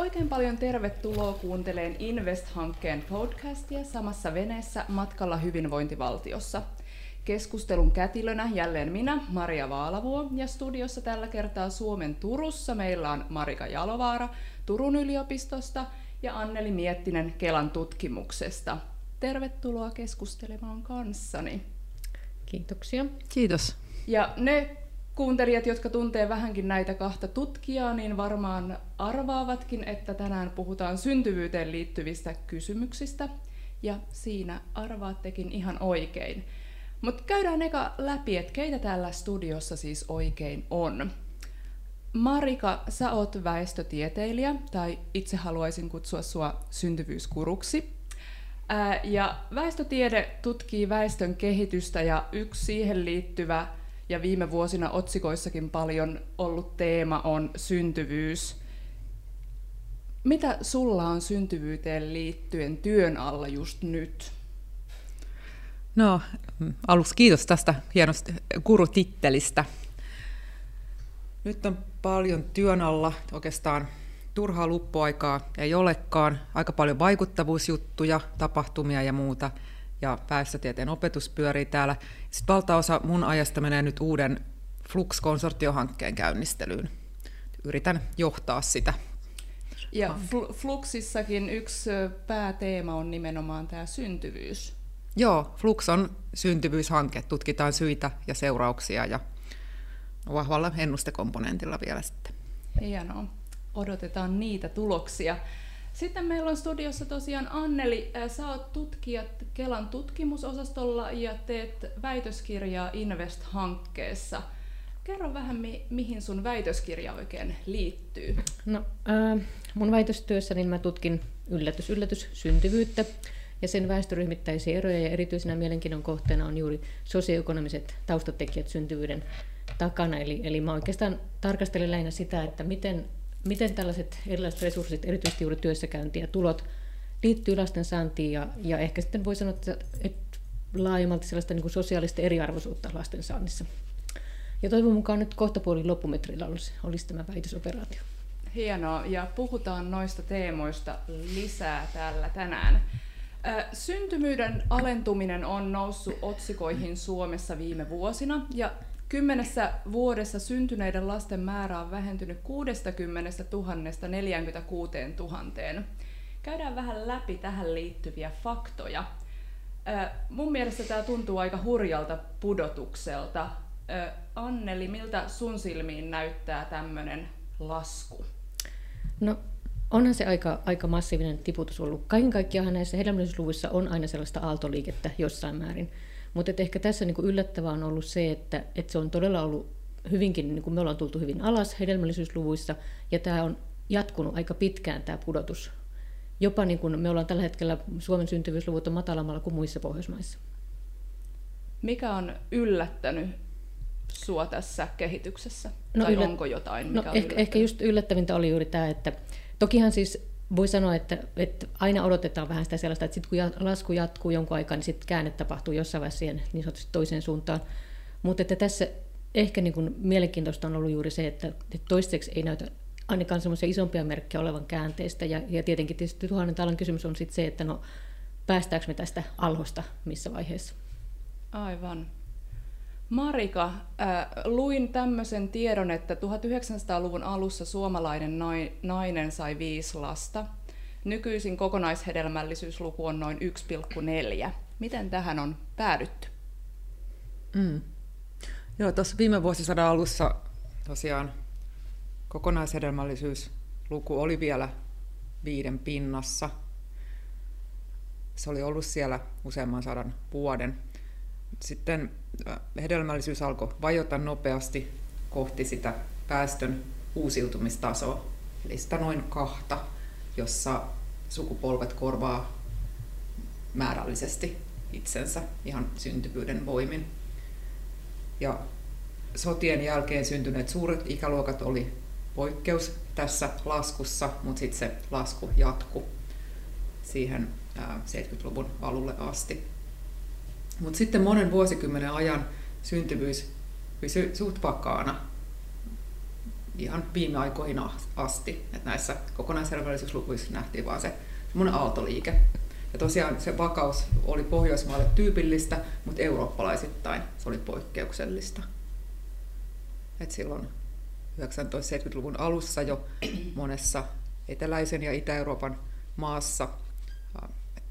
Oikein paljon tervetuloa kuunteleen Invest-hankkeen podcastia samassa veneessä matkalla hyvinvointivaltiossa. Keskustelun kätilönä jälleen minä, Maria Vaalavuo, ja studiossa tällä kertaa Suomen Turussa meillä on Marika Jalovaara Turun yliopistosta ja Anneli Miettinen Kelan tutkimuksesta. Tervetuloa keskustelemaan kanssani. Kiitoksia. Kiitos. Ja ne kuuntelijat, jotka tuntee vähänkin näitä kahta tutkijaa, niin varmaan arvaavatkin, että tänään puhutaan syntyvyyteen liittyvistä kysymyksistä. Ja siinä arvaattekin ihan oikein. Mutta käydään eka läpi, että keitä täällä studiossa siis oikein on. Marika, sä oot väestötieteilijä, tai itse haluaisin kutsua sua syntyvyyskuruksi. ja väestötiede tutkii väestön kehitystä ja yksi siihen liittyvä ja viime vuosina otsikoissakin paljon ollut teema on syntyvyys. Mitä sulla on syntyvyyteen liittyen työn alla just nyt? No, aluksi kiitos tästä hienosta kurutittelistä. Nyt on paljon työn alla, oikeastaan turhaa luppuaikaa ei olekaan, aika paljon vaikuttavuusjuttuja, tapahtumia ja muuta – ja väestötieteen opetus pyörii täällä. Sitten valtaosa mun ajasta menee nyt uuden Flux-konsortiohankkeen käynnistelyyn. Yritän johtaa sitä. Ja Fluxissakin yksi pääteema on nimenomaan tämä syntyvyys. Joo, Flux on syntyvyyshanke. Tutkitaan syitä ja seurauksia ja vahvalla ennustekomponentilla vielä sitten. Hienoa. Odotetaan niitä tuloksia. Sitten meillä on studiossa tosiaan Anneli. Sä oot tutkijat Kelan tutkimusosastolla ja teet väitöskirjaa Invest-hankkeessa. Kerro vähän, mi- mihin sun väitöskirja oikein liittyy. No, äh, mun väitöstyössä niin mä tutkin yllätys, yllätys, syntyvyyttä ja sen väestöryhmittäisiä eroja ja erityisenä mielenkiinnon kohteena on juuri sosioekonomiset taustatekijät syntyvyyden takana. Eli, eli mä oikeastaan tarkastelen lähinnä sitä, että miten miten tällaiset erilaiset resurssit, erityisesti juuri työssäkäynti ja tulot, liittyy lasten saantiin ja, ja ehkä sitten voi sanoa, että, että laajemmalti sellaista niin kuin sosiaalista eriarvoisuutta lasten saannissa. Ja toivon mukaan nyt kohtapuolin loppumetrillä olisi, olisi tämä väitösoperaatio. Hienoa, ja puhutaan noista teemoista lisää täällä tänään. Syntymyyden alentuminen on noussut otsikoihin Suomessa viime vuosina, ja Kymmenessä vuodessa syntyneiden lasten määrä on vähentynyt 60 000 46 000. Käydään vähän läpi tähän liittyviä faktoja. Mun mielestä tämä tuntuu aika hurjalta pudotukselta. Anneli, miltä sun silmiin näyttää tämmöinen lasku? No onhan se aika, aika massiivinen tiputus ollut. Kaiken kaikkiaan näissä hedelmällisyysluvuissa on aina sellaista aaltoliikettä jossain määrin. Mutta ehkä tässä niin kuin yllättävää on ollut se, että, että se on todella ollut hyvinkin, niin kuin me ollaan tultu hyvin alas hedelmällisyysluvuissa, ja tämä on jatkunut aika pitkään tämä pudotus. Jopa niin kuin me ollaan tällä hetkellä, Suomen syntyvyysluvut on matalammalla kuin muissa Pohjoismaissa. Mikä on yllättänyt sua tässä kehityksessä? No, tai yllät... onko jotain, mikä no, on ehkä, ehkä just yllättävintä oli juuri tämä, että tokihan siis voi sanoa, että, että aina odotetaan vähän sitä sellaista, että sitten kun lasku jatkuu jonkun aikaa, niin sitten käänne tapahtuu jossain vaiheessa siihen niin sanotusti toiseen suuntaan. Mutta että tässä ehkä niin kuin mielenkiintoista on ollut juuri se, että, että toistaiseksi ei näytä ainakaan semmoisia isompia merkkejä olevan käänteistä. Ja, ja tietenkin tietysti tuhannen talan kysymys on sitten se, että no päästäänkö me tästä alhosta missä vaiheessa. Aivan. Marika, äh, luin tämmöisen tiedon, että 1900-luvun alussa suomalainen nainen sai viisi lasta. Nykyisin kokonaishedelmällisyysluku on noin 1,4. Miten tähän on päädytty? Mm. Joo, tuossa viime vuosisadan alussa tosiaan kokonaishedelmällisyysluku oli vielä viiden pinnassa. Se oli ollut siellä useamman sadan vuoden. Sitten hedelmällisyys alkoi vajota nopeasti kohti sitä päästön uusiutumistasoa, eli sitä noin kahta, jossa sukupolvet korvaa määrällisesti itsensä ihan syntyvyyden voimin. Ja sotien jälkeen syntyneet suuret ikäluokat oli poikkeus tässä laskussa, mutta sitten se lasku jatkui siihen 70-luvun alulle asti. Mutta sitten monen vuosikymmenen ajan syntyvyys pysyi suht vakaana. ihan viime aikoihin asti. Että näissä kokonaisherveellisyysluvuissa nähtiin vaan se semmoinen aaltoliike. Ja tosiaan se vakaus oli Pohjoismaalle tyypillistä, mutta eurooppalaisittain se oli poikkeuksellista. Et silloin 1970-luvun alussa jo monessa eteläisen ja Itä-Euroopan maassa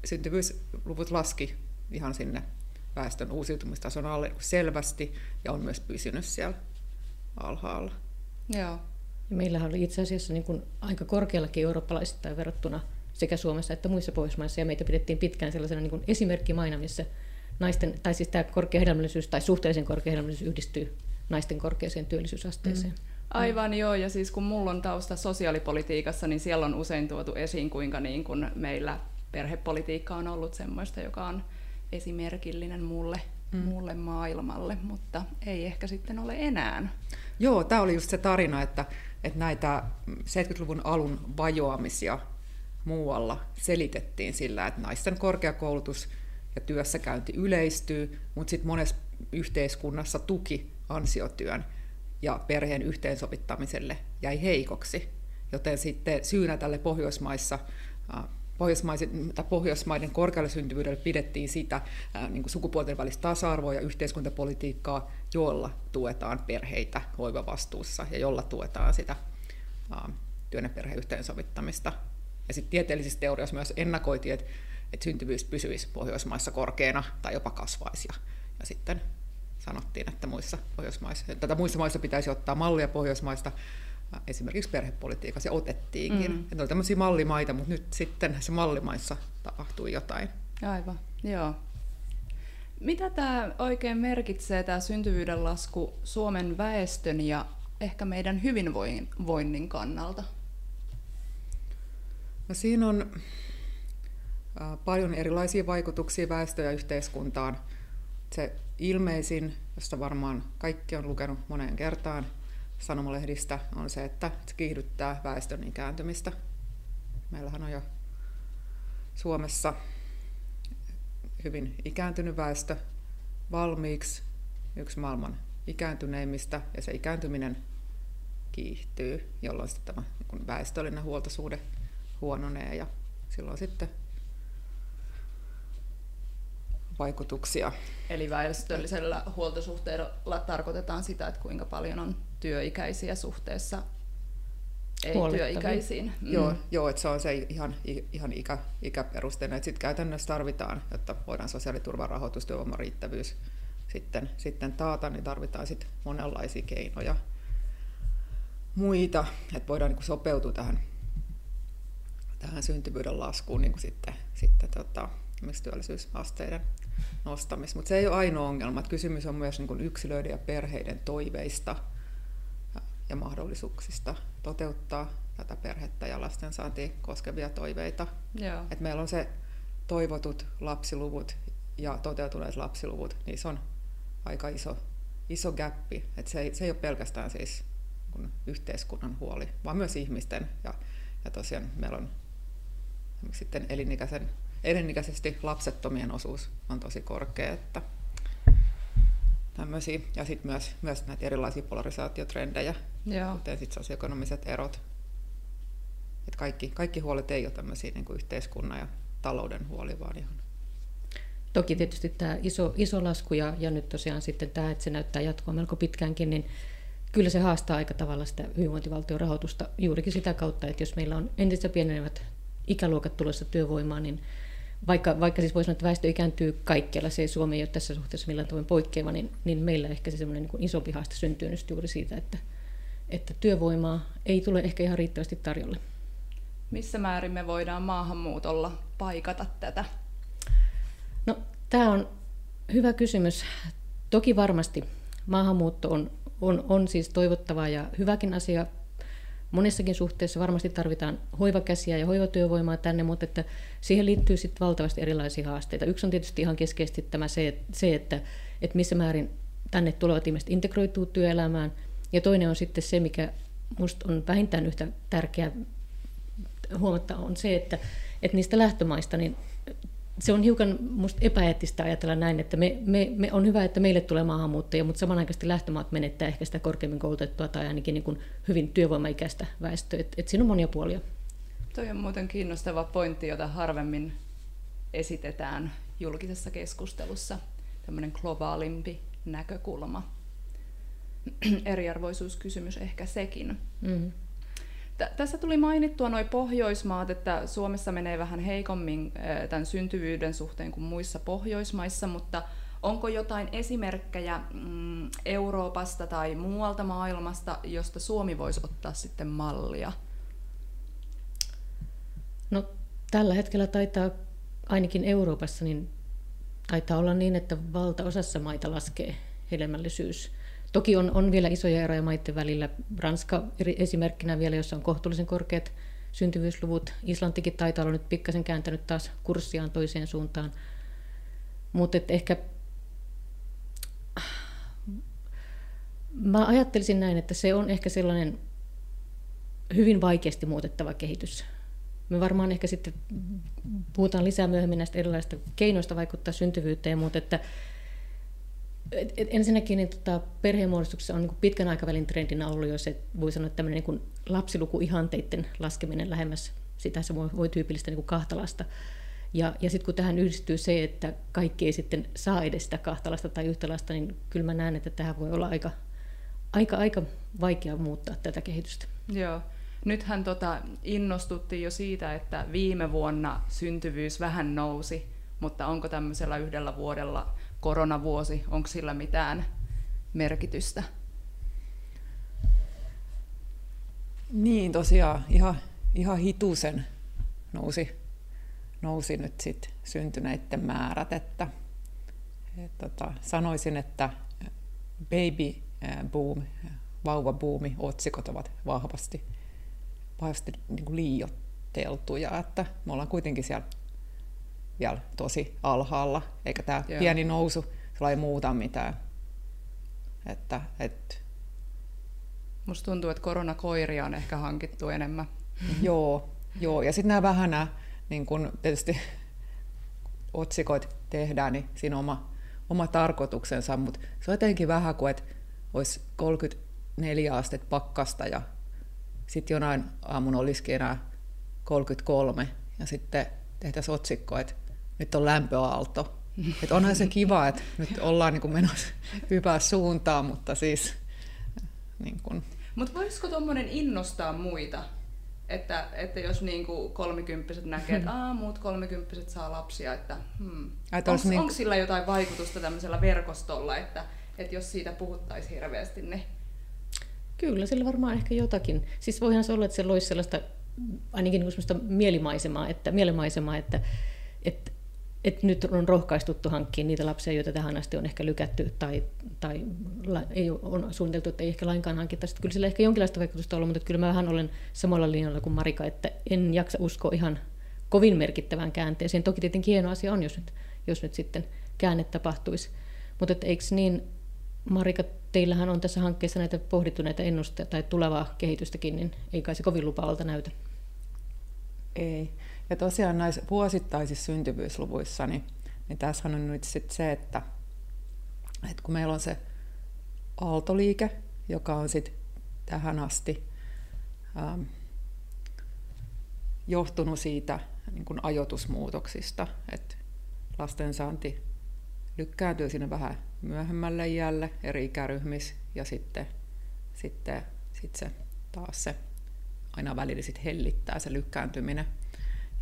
syntyvyysluvut laski ihan sinne väestön uusiutumistason alle selvästi ja on myös pysynyt siellä alhaalla. Joo. Ja meillähän oli itse asiassa niin kuin aika korkeallakin eurooppalaisittain verrattuna sekä Suomessa että muissa Pohjoismaissa, ja meitä pidettiin pitkään sellaisena niin kuin esimerkkimaina, missä naisten, tai siis tämä korkea tai suhteellisen korkea yhdistyy naisten korkeaseen työllisyysasteeseen. Mm. Aivan joo, ja siis kun mulla on tausta sosiaalipolitiikassa, niin siellä on usein tuotu esiin, kuinka niin kun meillä perhepolitiikka on ollut semmoista, joka on esimerkillinen mulle, mm. muulle maailmalle, mutta ei ehkä sitten ole enää. Joo, tämä oli just se tarina, että, että näitä 70-luvun alun vajoamisia muualla selitettiin sillä, että naisten korkeakoulutus ja työssäkäynti yleistyy, mutta sitten monessa yhteiskunnassa tuki ansiotyön ja perheen yhteensovittamiselle jäi heikoksi. Joten sitten syynä tälle Pohjoismaissa Pohjoismaisen, tai Pohjoismaiden korkealle syntyvyydelle pidettiin sitä niin kuin sukupuolten välistä tasa-arvoa ja yhteiskuntapolitiikkaa, jolla tuetaan perheitä hoivavastuussa ja jolla tuetaan sitä työn ja perheen yhteensovittamista. Ja sitten tieteellisissä teorioissa myös ennakoitiin, että, että syntyvyys pysyisi Pohjoismaissa korkeana tai jopa kasvaisi. Ja, ja sitten sanottiin, että muissa, Pohjoismaissa, tätä muissa maissa pitäisi ottaa mallia Pohjoismaista, esimerkiksi perhepolitiikassa, ja otettiinkin. Mm. ne oli tämmöisiä mallimaita, mutta nyt sitten se mallimaissa tapahtui jotain. Aivan, joo. Mitä tämä oikein merkitsee, tämä syntyvyyden lasku Suomen väestön ja ehkä meidän hyvinvoinnin kannalta? No siinä on paljon erilaisia vaikutuksia väestö- ja yhteiskuntaan. Se ilmeisin, josta varmaan kaikki on lukenut moneen kertaan, sanomalehdistä on se, että se kiihdyttää väestön ikääntymistä. Meillähän on jo Suomessa hyvin ikääntynyt väestö valmiiksi, yksi maailman ikääntyneimmistä, ja se ikääntyminen kiihtyy, jolloin sitten tämä niin väestöllinen huoltosuhde huononee, ja silloin sitten vaikutuksia. Eli väestöllisellä huoltosuhteella tarkoitetaan sitä, että kuinka paljon on työikäisiä suhteessa ei-työikäisiin. Mm. Joo, joo että se on se ihan, ihan ikä, ikäperusteinen. Että sitten käytännössä tarvitaan, jotta voidaan sosiaaliturvarahoitus, työvoiman riittävyys sitten, sitten taata, niin tarvitaan sitten monenlaisia keinoja muita, että voidaan niin sopeutua tähän, tähän syntyvyyden laskuun niin kuin sitten, sitten tota, työllisyysasteiden nostamista. Mutta se ei ole ainoa ongelma. Että kysymys on myös niin kuin yksilöiden ja perheiden toiveista – ja mahdollisuuksista toteuttaa tätä perhettä ja lastensaantia koskevia toiveita. Joo. Et meillä on se toivotut lapsiluvut ja toteutuneet lapsiluvut, niissä on aika iso, iso gappi. Et se, ei, se ei ole pelkästään siis kun yhteiskunnan huoli, vaan myös ihmisten. Ja, ja tosiaan meillä on sitten elinikäisen, elinikäisesti lapsettomien osuus on tosi korkea. Että tämmöisiä. Ja sitten myös, myös näitä erilaisia polarisaatiotrendejä, Joo. kuten sit sosioekonomiset erot. Et kaikki, kaikki huolet ei ole tämmöisiä niin kuin yhteiskunnan ja talouden huoli, vaan ihan Toki tietysti tämä iso, iso lasku ja, ja nyt tosiaan sitten tämä, että se näyttää jatkoa melko pitkäänkin, niin kyllä se haastaa aika tavalla sitä hyvinvointivaltion rahoitusta juurikin sitä kautta, että jos meillä on entistä pienenevät ikäluokat tulossa työvoimaan, niin vaikka, vaikka siis voisi sanoa, että väestö ikääntyy kaikkialla, se Suomi ei ole tässä suhteessa millään tavoin poikkeava, niin, niin meillä ehkä se semmoinen niin isompi haaste syntyy nyt juuri siitä, että, että työvoimaa ei tule ehkä ihan riittävästi tarjolle. Missä määrin me voidaan maahanmuutolla paikata tätä? No, tämä on hyvä kysymys. Toki varmasti maahanmuutto on, on, on siis toivottava ja hyväkin asia monessakin suhteessa varmasti tarvitaan hoivakäsiä ja hoivatyövoimaa tänne, mutta että siihen liittyy sitten valtavasti erilaisia haasteita. Yksi on tietysti ihan keskeisesti tämä se, se että, että missä määrin tänne tulevat ihmiset integroituu työelämään, ja toinen on sitten se, mikä minusta on vähintään yhtä tärkeää huomata, on se, että, että niistä lähtömaista niin se on hiukan musta epäeettistä ajatella näin, että me, me, me on hyvä, että meille tulee maahanmuuttajia, mutta samanaikaisesti lähtömaat menettää ehkä sitä korkeammin koulutettua tai ainakin niin kuin hyvin työvoimaikäistä väestöä. Et, et siinä on monia puolia. Toi on muuten kiinnostava pointti, jota harvemmin esitetään julkisessa keskustelussa. Tämmöinen globaalimpi näkökulma. Eriarvoisuuskysymys ehkä sekin. Mm. Tässä tuli mainittua noin Pohjoismaat, että Suomessa menee vähän heikommin tämän syntyvyyden suhteen kuin muissa Pohjoismaissa, mutta onko jotain esimerkkejä mm, Euroopasta tai muualta maailmasta, josta Suomi voisi ottaa sitten mallia? No, tällä hetkellä taitaa ainakin Euroopassa niin taitaa olla niin, että valtaosassa maita laskee hedelmällisyys Toki on, on vielä isoja eroja maiden välillä. Ranska esimerkkinä vielä, jossa on kohtuullisen korkeat syntyvyysluvut. Islantikin taitaa olla nyt pikkasen kääntänyt taas kurssiaan toiseen suuntaan. Mutta ehkä mä ajattelisin näin, että se on ehkä sellainen hyvin vaikeasti muutettava kehitys. Me varmaan ehkä sitten puhutaan lisää myöhemmin näistä erilaisista keinoista vaikuttaa syntyvyyteen, mutta että et, et ensinnäkin niin tota, perheenmuodostuksessa on niin pitkän aikavälin trendinä ollut jo se, voi sanoa, tämmöinen niin lapsilukuihanteiden laskeminen lähemmäs sitä, se voi, voi tyypillistä niin kahta lasta. Ja, ja sitten kun tähän yhdistyy se, että kaikki ei sitten saa edes sitä kahta lasta tai yhtä lasta, niin kyllä mä näen, että tähän voi olla aika, aika, aika vaikea muuttaa tätä kehitystä. Joo. Nythän tota innostuttiin jo siitä, että viime vuonna syntyvyys vähän nousi, mutta onko tämmöisellä yhdellä vuodella koronavuosi, onko sillä mitään merkitystä? Niin, tosiaan ihan, ihan hitusen nousi, nousi nyt sit syntyneiden määrät, että et, tota, sanoisin, että baby boom, vauvabuumi, otsikot ovat vahvasti, vahvasti niin kuin liioteltuja, että me ollaan kuitenkin siellä vielä tosi alhaalla, eikä tämä Joo. pieni nousu ei muuta mitään. Että, et... Musta tuntuu, että koronakoiria on ehkä hankittu enemmän. joo, joo, ja sitten nämä vähän nämä, niin kun tietysti otsikoit tehdään, niin siinä on oma, oma tarkoituksensa, mutta se on jotenkin vähän kuin, että olisi 34 astetta pakkasta ja sitten jonain aamun olisikin enää 33 ja sitten tehtäisiin otsikko, että nyt on lämpöaalto. Et onhan se kiva, että nyt ollaan niin kuin menossa hyvään suuntaan, mutta siis... Niin kuin... Mutta voisiko tuommoinen innostaa muita? Että, että jos niin kuin kolmikymppiset näkee, että Aa, muut kolmikymppiset saa lapsia, että hmm. onko niin... Sillä jotain vaikutusta tämmöisellä verkostolla, että, että jos siitä puhuttaisiin hirveästi, niin... Kyllä, sillä varmaan ehkä jotakin. Siis voihan se olla, että se loisi sellaista ainakin niin mielimaisemaa, että, mielimaisemaa, että, että että nyt on rohkaistuttu hankkimaan niitä lapsia, joita tähän asti on ehkä lykätty tai, tai ei on suunniteltu, että ei ehkä lainkaan hankita. Sitten kyllä sillä ehkä jonkinlaista vaikutusta ollut, mutta kyllä mä vähän olen samalla linjalla kuin Marika, että en jaksa uskoa ihan kovin merkittävään käänteeseen. Toki tietenkin hieno asia on, jos nyt, jos nyt sitten käänne tapahtuisi. Mutta eikö niin, Marika, teillähän on tässä hankkeessa näitä pohdittu näitä ennusteita tai tulevaa kehitystäkin, niin ei kai se kovin lupaavalta näytä. Ei. Ja tosiaan näissä vuosittaisissa syntyvyysluvuissa, niin, niin tässä on nyt sit se, että, että kun meillä on se aaltoliike, joka on sit tähän asti ähm, johtunut siitä niin kuin ajoitusmuutoksista, että lastensaanti lykkääntyy sinne vähän myöhemmälle iälle eri ikäryhmissä ja sitten, sitten sit se taas se aina välillä sit hellittää se lykkääntyminen.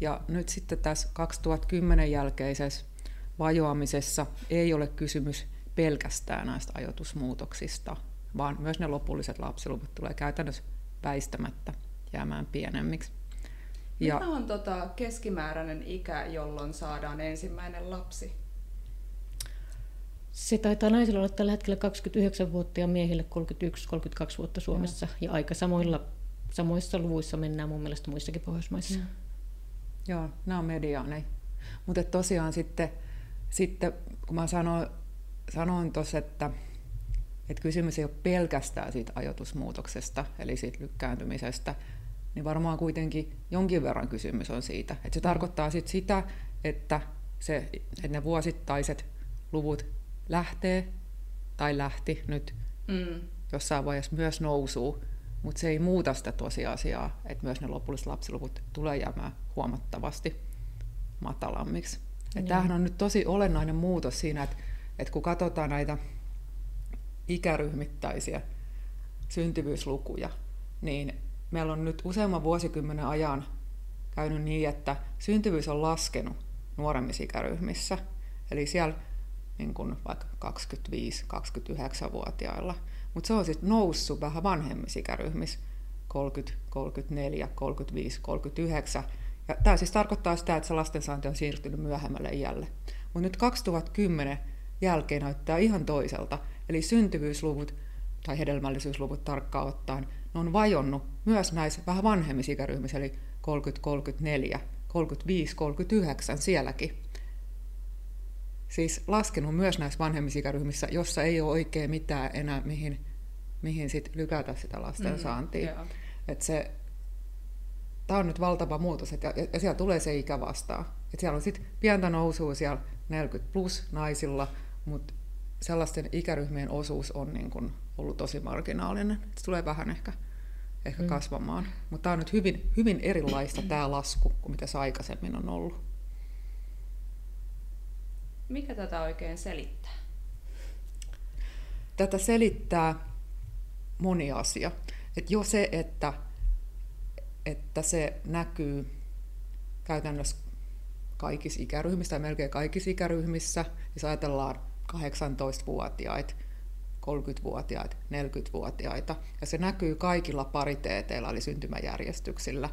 Ja nyt sitten tässä 2010 jälkeisessä vajoamisessa ei ole kysymys pelkästään näistä ajoitusmuutoksista, vaan myös ne lopulliset lapsiluvut tulee käytännössä väistämättä jäämään pienemmiksi. Ja, Mikä on tota keskimääräinen ikä, jolloin saadaan ensimmäinen lapsi? Se taitaa naisilla olla tällä hetkellä 29 vuotta ja miehille 31-32 vuotta Suomessa. Ja, ja aika samoilla, samoissa luvuissa mennään mun mielestä muissakin Pohjoismaissa. Mm. Joo, nämä on mediaaneja. Mutta tosiaan sitten, sitten, kun mä sanoin, sanoin tuossa, että, että kysymys ei ole pelkästään siitä ajoitusmuutoksesta, eli siitä lykkääntymisestä, niin varmaan kuitenkin jonkin verran kysymys on siitä. Että se tarkoittaa sit sitä, että se, että ne vuosittaiset luvut lähtee tai lähti nyt mm. jossain vaiheessa myös nousuu, mutta se ei muuta sitä tosiasiaa, että myös ne lopulliset lapsiluvut tulee jäämään huomattavasti matalammiksi. Ja tämähän on nyt tosi olennainen muutos siinä, että, että kun katsotaan näitä ikäryhmittäisiä syntyvyyslukuja, niin meillä on nyt useamman vuosikymmenen ajan käynyt niin, että syntyvyys on laskenut nuoremmissa ikäryhmissä. Eli siellä niin kuin vaikka 25-29-vuotiailla. Mutta se on sitten noussut vähän vanhemmissa ikäryhmissä, 30, 34, 35, 39. Ja tämä siis tarkoittaa sitä, että se lastensaanti on siirtynyt myöhemmälle iälle. Mutta nyt 2010 jälkeen näyttää ihan toiselta. Eli syntyvyysluvut tai hedelmällisyysluvut tarkkaan ottaen, ne on vajonnut myös näissä vähän vanhemmissa ikäryhmissä, eli 30, 34, 35, 39 sielläkin. Siis laskenut myös näissä vanhemmissa ikäryhmissä, jossa ei ole oikein mitään enää, mihin, mihin sit lykätä sitä lasten mm, saantia. Et se, tämä on nyt valtava muutos, et, ja, ja siellä tulee se ikä vastaan. Et siellä on sitten pientä nousua siellä 40 plus naisilla, mutta sellaisten ikäryhmien osuus on niin kun ollut tosi marginaalinen. Se tulee vähän ehkä, ehkä mm. kasvamaan. Mutta tämä on nyt hyvin, hyvin erilaista tämä lasku kuin mitä se aikaisemmin on ollut. Mikä tätä oikein selittää? Tätä selittää moni asia. Et jo se, että, että se näkyy käytännössä kaikissa ikäryhmissä tai melkein kaikissa ikäryhmissä, jos ajatellaan 18-vuotiaita, 30-vuotiaita, 40-vuotiaita, ja se näkyy kaikilla pariteeteilla, eli syntymäjärjestyksillä.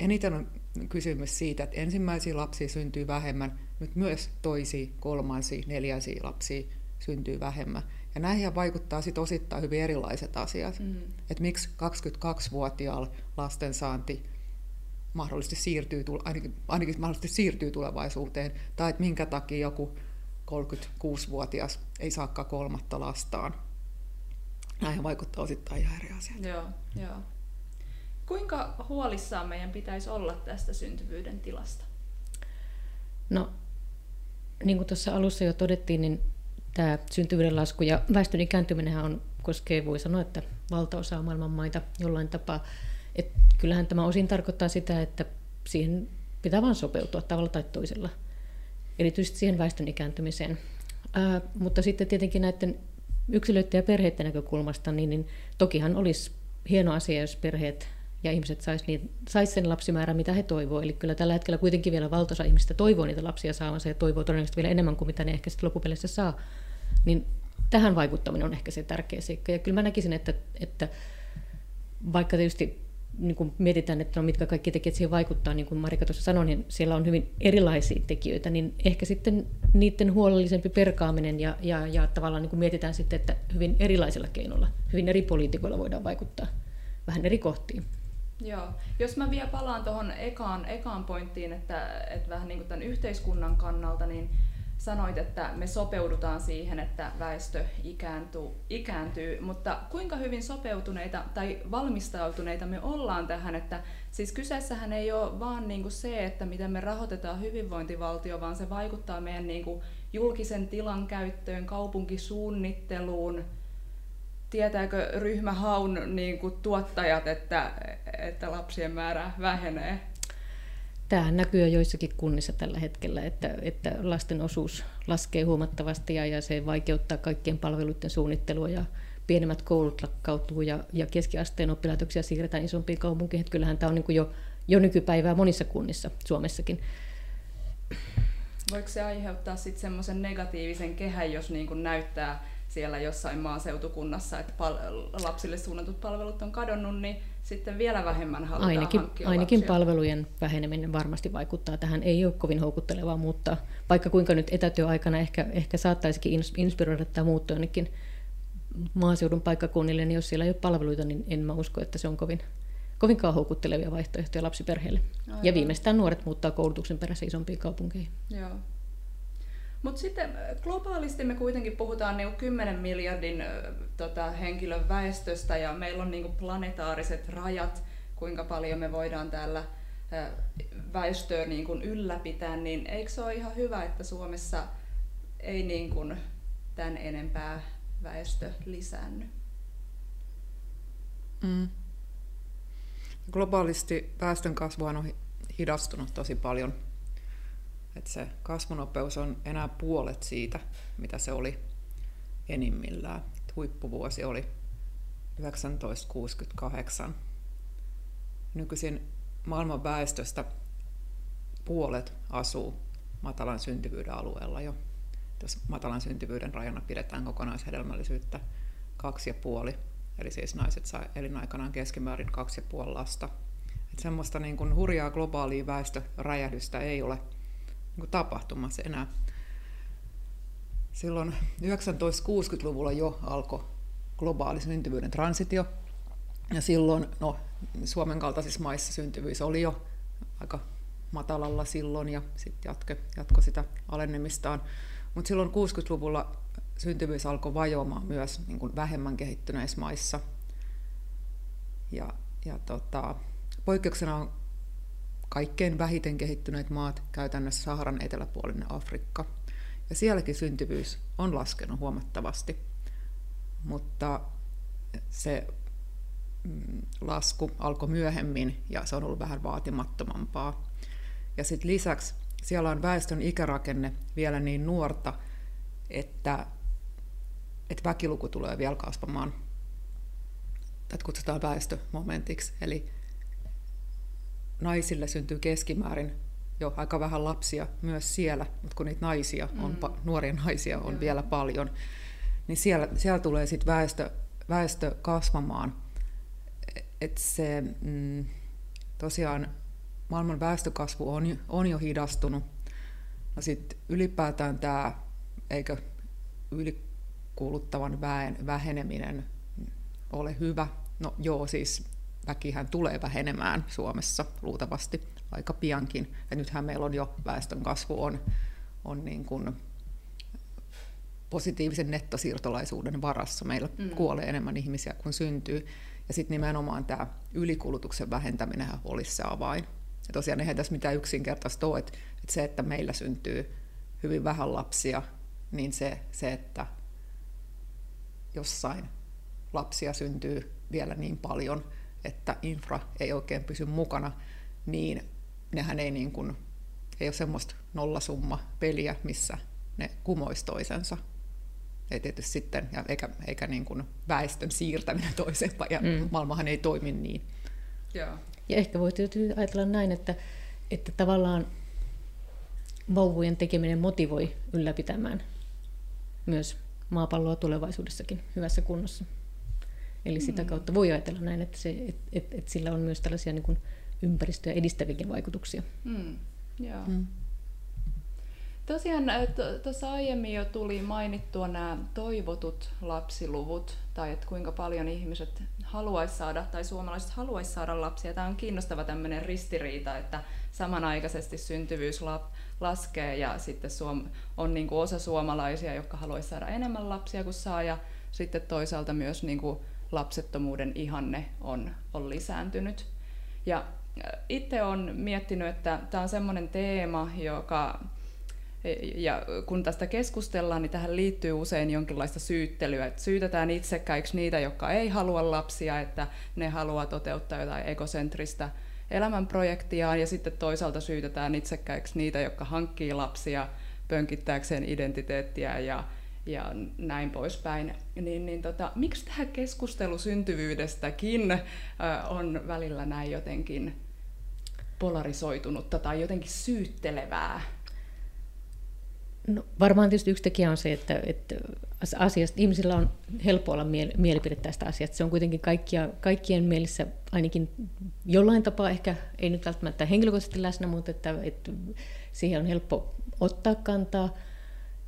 Eniten on kysymys siitä, että ensimmäisiä lapsia syntyy vähemmän, mutta myös toisia, kolmansia, neljänsiä lapsia syntyy vähemmän. Ja näihin vaikuttaa sit osittain hyvin erilaiset asiat. Mm. Että miksi 22-vuotiaalla lastensaanti mahdollisesti siirtyy, ainakin, ainakin mahdollisesti siirtyy tulevaisuuteen, tai että minkä takia joku 36-vuotias ei saakaan kolmatta lastaan. Näihin vaikuttaa osittain ihan eri asiat. Joo, joo. Kuinka huolissaan meidän pitäisi olla tästä syntyvyyden tilasta? No, niin kuin tuossa alussa jo todettiin, niin tämä syntyvyyden lasku ja väestön ikääntyminen on, koskee, voi sanoa, että valtaosaa maailman maita jollain tapaa. Et kyllähän tämä osin tarkoittaa sitä, että siihen pitää vain sopeutua tavalla tai toisella, erityisesti siihen väestön ikääntymiseen. Ää, mutta sitten tietenkin näiden yksilöiden ja perheiden näkökulmasta, niin, niin tokihan olisi hieno asia, jos perheet ja ihmiset sais, niin, sais sen lapsimäärän, mitä he toivoo. Eli kyllä tällä hetkellä kuitenkin vielä valtaosa ihmistä toivoo niitä lapsia saavansa ja toivoo todennäköisesti vielä enemmän kuin mitä ne ehkä sitten loppupeleissä saa. Niin tähän vaikuttaminen on ehkä se tärkeä seikka. Ja kyllä mä näkisin, että, että vaikka tietysti niin kun mietitään, että no mitkä kaikki tekijät siihen vaikuttaa, niin kuin Marika tuossa sanoi, niin siellä on hyvin erilaisia tekijöitä, niin ehkä sitten niiden huolellisempi perkaaminen ja, ja, ja tavallaan niin kuin mietitään sitten, että hyvin erilaisilla keinoilla, hyvin eri poliitikoilla voidaan vaikuttaa vähän eri kohtiin. Joo. Jos mä vielä palaan tuohon ekaan, ekaan pointtiin, että, että vähän niin kuin tämän yhteiskunnan kannalta, niin sanoit, että me sopeudutaan siihen, että väestö ikääntyy, ikääntyy, mutta kuinka hyvin sopeutuneita tai valmistautuneita me ollaan tähän, että siis kyseessähän ei ole vaan niin kuin se, että miten me rahoitetaan hyvinvointivaltio, vaan se vaikuttaa meidän niin kuin julkisen tilan käyttöön, kaupunkisuunnitteluun, tietääkö ryhmähaun niin kuin tuottajat, että, että lapsien määrä vähenee? Tämä näkyy jo joissakin kunnissa tällä hetkellä, että, että lasten osuus laskee huomattavasti ja, ja se vaikeuttaa kaikkien palveluiden suunnittelua ja pienemmät koulut lakkautuu ja, ja keskiasteen oppilaitoksia siirretään isompiin kaupunkiin. Että kyllähän tämä on niin jo, jo nykypäivää monissa kunnissa Suomessakin. Voiko se aiheuttaa sitten semmoisen negatiivisen kehän, jos niin kuin näyttää siellä jossain maaseutukunnassa, että pal- lapsille suunnatut palvelut on kadonnut, niin sitten vielä vähemmän halutaan ainakin, ainakin lapsia. palvelujen väheneminen varmasti vaikuttaa tähän. Ei ole kovin houkuttelevaa muuttaa, vaikka kuinka nyt etätyöaikana ehkä, ehkä saattaisikin inspiroida tämä muutto jonnekin maaseudun paikkakunnille, niin jos siellä ei ole palveluita, niin en mä usko, että se on kovin, kovinkaan houkuttelevia vaihtoehtoja lapsiperheille. Aivan. Ja viimeistään nuoret muuttaa koulutuksen perässä isompiin kaupunkeihin. Joo. Mutta sitten äh, globaalisti me kuitenkin puhutaan niinku 10 miljardin äh, tota, henkilön väestöstä ja meillä on niinku planetaariset rajat, kuinka paljon me voidaan täällä väestöä niin ylläpitää, niin eikö se ole ihan hyvä, että Suomessa ei niin kuin tämän enempää väestö lisäänny? Mm. Globaalisti väestön kasvu on hidastunut tosi paljon. Et se kasvunopeus on enää puolet siitä, mitä se oli enimmillään. Huippuvuosi oli 1968. Nykyisin maailman väestöstä puolet asuu matalan syntyvyyden alueella jo. Jos matalan syntyvyyden rajana pidetään kokonaishedelmällisyyttä kaksi ja puoli, eli siis naiset saa elinaikanaan keskimäärin kaksi ja puoli lasta. Et semmoista niin kuin hurjaa globaalia väestöräjähdystä ei ole niin tapahtumassa enää. Silloin 1960-luvulla jo alkoi globaali syntyvyyden transitio, ja silloin no, Suomen kaltaisissa maissa syntyvyys oli jo aika matalalla silloin ja sitten jatko, jatko sitä alennemistaan. Mutta silloin 60-luvulla syntyvyys alkoi vajoamaan myös niin kuin vähemmän kehittyneissä maissa. Ja, ja tota, poikkeuksena on kaikkein vähiten kehittyneet maat, käytännössä Saharan eteläpuolinen Afrikka. Ja sielläkin syntyvyys on laskenut huomattavasti, mutta se mm, lasku alkoi myöhemmin ja se on ollut vähän vaatimattomampaa. Ja sitten lisäksi siellä on väestön ikärakenne vielä niin nuorta, että, että väkiluku tulee vielä kasvamaan. Tätä kutsutaan väestömomentiksi. Eli naisille syntyy keskimäärin jo aika vähän lapsia myös siellä, mutta kun niitä naisia on, mm. nuoria naisia on Joo. vielä paljon, niin siellä, siellä tulee sitten väestö, väestö kasvamaan. Et se mm, tosiaan maailman väestökasvu on, on jo hidastunut. No sitten ylipäätään tämä, eikö ylikuluttavan väen väheneminen ole hyvä? No joo, siis väkihän tulee vähenemään Suomessa luultavasti aika piankin. Ja nythän meillä on jo väestön kasvu on, on niin kuin positiivisen nettosiirtolaisuuden varassa. Meillä mm. kuolee enemmän ihmisiä kuin syntyy. Ja sitten nimenomaan tämä ylikulutuksen vähentäminen olisi se avain. Ja tosiaan eihän tässä mitään yksinkertaista ole, että, että se, että meillä syntyy hyvin vähän lapsia, niin se, se, että jossain lapsia syntyy vielä niin paljon, että infra ei oikein pysy mukana, niin nehän ei, niin kuin, ei ole semmoista nollasumma peliä, missä ne kumois toisensa. Ei tietysti sitten, ja eikä, eikä niin kuin väestön siirtäminen toiseen, ja mm. maailmahan ei toimi niin. Joo. Ja ehkä voi ajatella näin, että, että tavallaan vauvojen tekeminen motivoi ylläpitämään myös maapalloa tulevaisuudessakin hyvässä kunnossa. Eli sitä mm. kautta voi ajatella näin, että, se, et, et, et sillä on myös tällaisia niin kuin ympäristöä edistäviäkin vaikutuksia. Mm. Joo. Mm. Tosiaan tuossa aiemmin jo tuli mainittua nämä toivotut lapsiluvut, tai että kuinka paljon ihmiset haluaisi saada, tai suomalaiset haluaisi saada lapsia. Tämä on kiinnostava tämmöinen ristiriita, että samanaikaisesti syntyvyys laskee ja sitten suom- on niin kuin osa suomalaisia, jotka haluaisi saada enemmän lapsia kuin saa, ja sitten toisaalta myös niin kuin lapsettomuuden ihanne on, on lisääntynyt. Ja itse olen miettinyt, että tämä on semmoinen teema, joka ja kun tästä keskustellaan, niin tähän liittyy usein jonkinlaista syyttelyä. Että syytetään itsekäiksi niitä, jotka ei halua lapsia, että ne haluaa toteuttaa jotain ekosentristä elämänprojektiaan, ja sitten toisaalta syytetään itsekäiksi niitä, jotka hankkii lapsia pönkittääkseen identiteettiä ja, ja näin poispäin. Niin, niin tota, miksi tämä keskustelu syntyvyydestäkin äh, on välillä näin jotenkin polarisoitunutta tai jotenkin syyttelevää? No, varmaan tietysti yksi tekijä on se, että, että asiasta, ihmisillä on helppo olla miel, mielipide tästä asiasta. Se on kuitenkin kaikkia, kaikkien mielissä ainakin jollain tapaa, ehkä ei nyt välttämättä henkilökohtaisesti läsnä, mutta että, että siihen on helppo ottaa kantaa.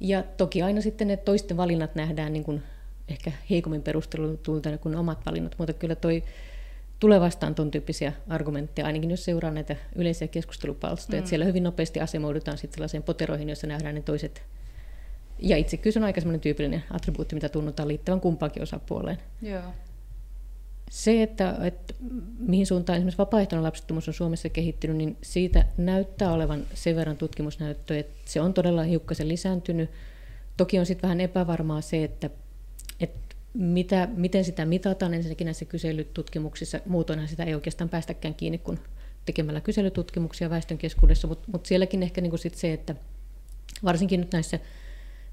Ja toki aina sitten ne toisten valinnat nähdään niin kuin ehkä heikommin perusteltuilta kuin omat valinnat, mutta kyllä toi tulee vastaan tuon tyyppisiä argumentteja, ainakin jos seuraa näitä yleisiä keskustelupalstoja. Mm. siellä hyvin nopeasti asemoidutaan sitten sellaiseen poteroihin, jossa nähdään ne toiset. Ja itsekyys on aika sellainen tyypillinen attribuutti, mitä tunnutaan liittävän kumpaankin osapuoleen. Joo. Se, että, että mihin suuntaan esimerkiksi vapaaehtoinen lapsettomuus on Suomessa kehittynyt, niin siitä näyttää olevan sen verran tutkimusnäyttöä, että se on todella hiukkasen lisääntynyt. Toki on sitten vähän epävarmaa se, että, että mitä, miten sitä mitataan ensinnäkin näissä kyselytutkimuksissa. Muutoinhan sitä ei oikeastaan päästäkään kiinni kuin tekemällä kyselytutkimuksia väestön keskuudessa, mutta mut sielläkin ehkä niinku sit se, että varsinkin nyt näissä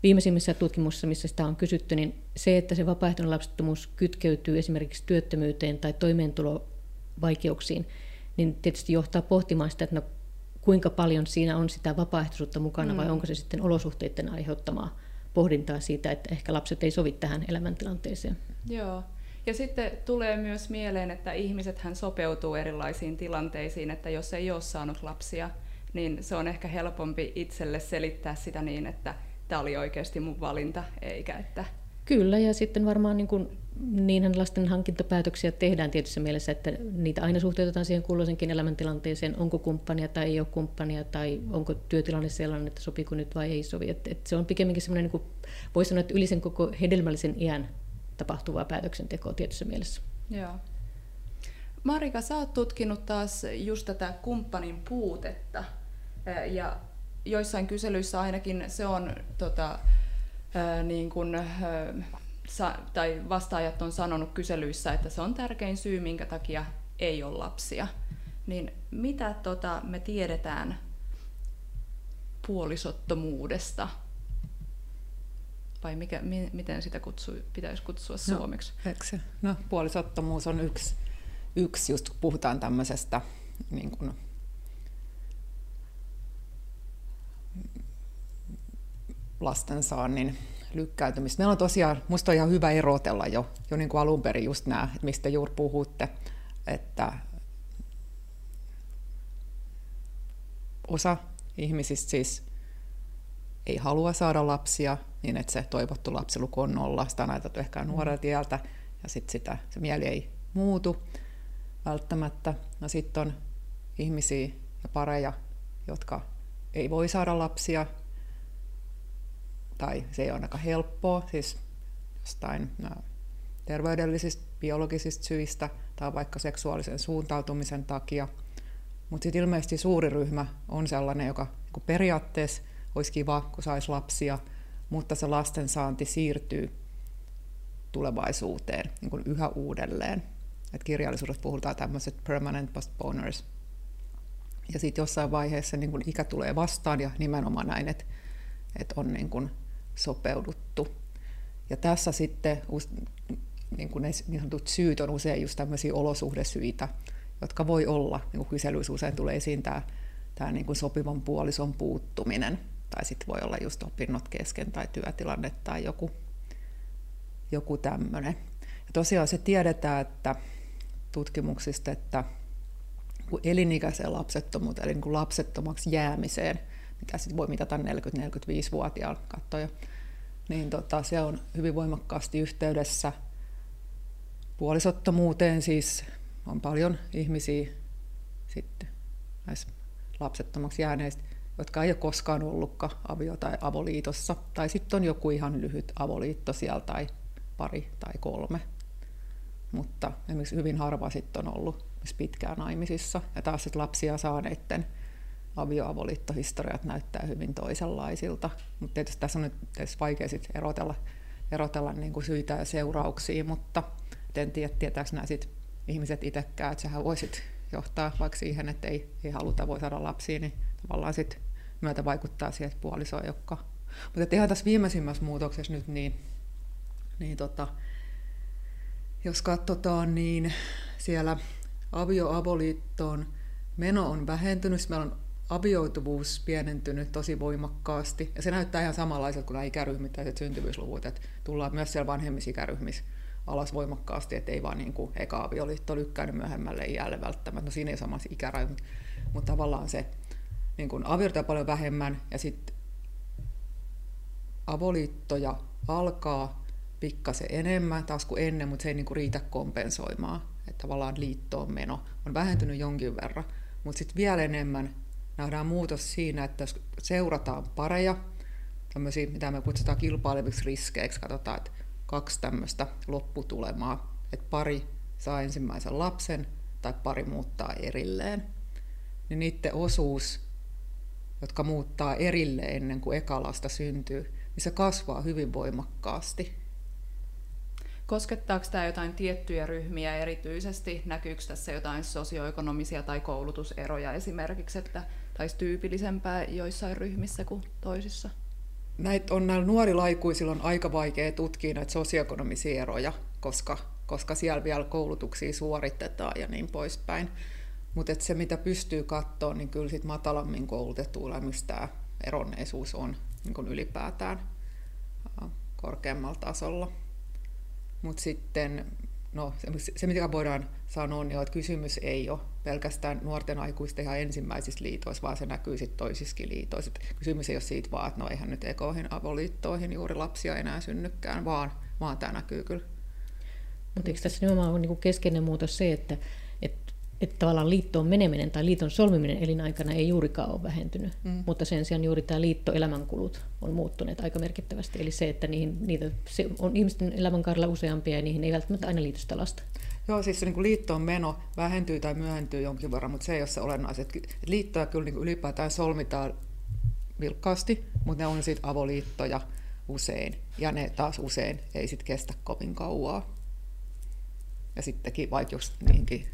viimeisimmissä tutkimuksissa, missä sitä on kysytty, niin se, että se vapaaehtoinen lapsettomuus kytkeytyy esimerkiksi työttömyyteen tai toimeentulovaikeuksiin, niin tietysti johtaa pohtimaan sitä, että no, kuinka paljon siinä on sitä vapaaehtoisuutta mukana mm. vai onko se sitten olosuhteiden aiheuttamaa pohdintaa siitä, että ehkä lapset ei sovi tähän elämäntilanteeseen. Joo. Ja sitten tulee myös mieleen, että ihmiset hän sopeutuu erilaisiin tilanteisiin, että jos ei ole saanut lapsia, niin se on ehkä helpompi itselle selittää sitä niin, että tämä oli oikeasti mun valinta, eikä että... Kyllä, ja sitten varmaan niin kuin, niinhän lasten hankintapäätöksiä tehdään tietyssä mielessä, että niitä aina suhteutetaan siihen kulloisenkin elämäntilanteeseen, onko kumppania tai ei ole kumppania, tai onko työtilanne sellainen, että sopiiko nyt vai ei sovi. Että, että se on pikemminkin semmoinen, niin voisi sanoa, että yli sen koko hedelmällisen iän tapahtuvaa päätöksentekoa tietyssä mielessä. Joo. Marika, sä oot tutkinut taas just tätä kumppanin puutetta, ja joissain kyselyissä ainakin se on tota, niin kun, sa, tai vastaajat on sanonut kyselyissä, että se on tärkein syy, minkä takia ei ole lapsia. Niin mitä tota, me tiedetään puolisottomuudesta? Vai mikä, mi, miten sitä kutsu, pitäisi kutsua no, suomeksi? Se? No, puolisottomuus on yksi, yksi just kun puhutaan tämmöisestä niin kuin lastensaannin lykkäytymistä. Meillä on tosiaan, minusta on ihan hyvä erotella jo, jo niin kuin alun perin just nämä, että mistä juuri puhutte, että osa ihmisistä siis ei halua saada lapsia, niin että se toivottu lapsiluku on nolla, sitä on ajateltu ehkä nuorelta tieltä, ja sitten sitä, se mieli ei muutu välttämättä. No sitten on ihmisiä ja pareja, jotka ei voi saada lapsia, tai se ei ole aika helppoa, siis jostain terveydellisistä, biologisista syistä tai vaikka seksuaalisen suuntautumisen takia. Mutta sitten ilmeisesti suuri ryhmä on sellainen, joka niin periaatteessa olisi kiva, kun saisi lapsia, mutta se lastensaanti siirtyy tulevaisuuteen niin kuin yhä uudelleen. Et kirjallisuudessa puhutaan tämmöiset permanent postponers. Ja sitten jossain vaiheessa niin ikä tulee vastaan ja nimenomaan näin, että, että on niin kun sopeuduttu. Ja tässä sitten niin kuin ne niin sanotut syyt on usein just tämmöisiä olosuhdesyitä, jotka voi olla, niin kuin kyselyissä usein tulee esiin tämä, tämä niin kuin sopivan puolison puuttuminen, tai sitten voi olla just opinnot kesken tai työtilanne tai joku, joku tämmöinen. Ja tosiaan se tiedetään, että tutkimuksista, että elinikäiseen lapsettomuuteen, eli niin kuin lapsettomaksi jäämiseen – mitä sitten voi mitata 40-45-vuotiaalla katsoja, niin tota, se on hyvin voimakkaasti yhteydessä puolisottomuuteen, siis. On paljon ihmisiä sitten näissä lapsettomaksi jääneistä, jotka ei ole koskaan ollutkaan avio- tai avoliitossa, tai sitten on joku ihan lyhyt avoliitto siellä tai pari tai kolme. Mutta esimerkiksi hyvin harva sitten on ollut pitkään naimisissa, ja taas sitten lapsia saaneiden avioavoliittohistoriat näyttää hyvin toisenlaisilta. Mutta tietysti tässä on nyt tietysti vaikea sit erotella, erotella niin kuin syitä ja seurauksia, mutta en tiedä, tietääkö nämä sit ihmiset itsekään, että sehän voisi johtaa vaikka siihen, että ei, ei haluta voi saada lapsia, niin tavallaan sit myötä vaikuttaa siihen, että puoliso ei olekaan. Mutta ihan tässä viimeisimmässä muutoksessa nyt, niin, niin tota, jos katsotaan, niin siellä avioavoliittoon meno on vähentynyt. Meillä on avioituvuus pienentynyt tosi voimakkaasti. Ja se näyttää ihan samanlaiselta kuin nämä ikäryhmittäiset syntyvyysluvut, että tullaan myös siellä vanhemmissa ikäryhmissä alas voimakkaasti, että ei vaan niin kuin eka avioliitto lykkäänyt myöhemmälle iälle välttämättä. No siinä ei samassa ikäraja, mutta, mutta tavallaan se niin kuin avioliittoja paljon vähemmän ja sitten avoliittoja alkaa pikkasen enemmän taas kuin ennen, mutta se ei niin kuin riitä kompensoimaan. Että tavallaan liittoon meno on vähentynyt jonkin verran, mutta sitten vielä enemmän nähdään muutos siinä, että jos seurataan pareja, tämmöisiä, mitä me kutsutaan kilpaileviksi riskeiksi, katsotaan, että kaksi tämmöistä lopputulemaa, että pari saa ensimmäisen lapsen tai pari muuttaa erilleen, niin niiden osuus, jotka muuttaa erilleen ennen kuin eka lasta syntyy, niin se kasvaa hyvin voimakkaasti. Koskettaako tämä jotain tiettyjä ryhmiä erityisesti? Näkyykö tässä jotain sosioekonomisia tai koulutuseroja esimerkiksi, että taisi tyypillisempää joissain ryhmissä kuin toisissa? Näitä on näillä nuorilla aikuisilla on aika vaikea tutkia näitä sosioekonomisia eroja, koska, koska siellä vielä koulutuksia suoritetaan ja niin poispäin. Mutta se, mitä pystyy katsoa, niin kyllä sit matalammin koulutetuilla myös tämä eronneisuus on niin ylipäätään korkeammalla tasolla. Mutta sitten no, se, mitä voidaan sanoa, niin on, että kysymys ei ole pelkästään nuorten aikuisten ihan ensimmäisissä liitoissa, vaan se näkyy sitten toisissakin liitoissa. Et kysymys ei ole siitä vaan, että no eihän nyt ekoihin avoliittoihin juuri lapsia enää synnykään, vaan, vaan tämä näkyy kyllä. Mutta eikö tässä nimenomaan ole niin keskeinen muutos se, että että tavallaan liittoon meneminen tai liiton solmiminen elinaikana ei juurikaan ole vähentynyt, mm. mutta sen sijaan juuri tämä liittoelämänkulut on muuttuneet aika merkittävästi. Eli se, että niihin, niitä, se on ihmisten elämänkaarella useampia ja niihin ei välttämättä aina liity sitä lasta. Joo, siis se niin liittoon meno vähentyy tai myöntyy jonkin verran, mutta se ei ole se olennaiset. Liittoja kyllä niin ylipäätään solmitaan vilkkaasti, mutta ne on sitten avoliittoja usein, ja ne taas usein ei sitten kestä kovin kauaa. Ja sittenkin, vaikka jos niinkin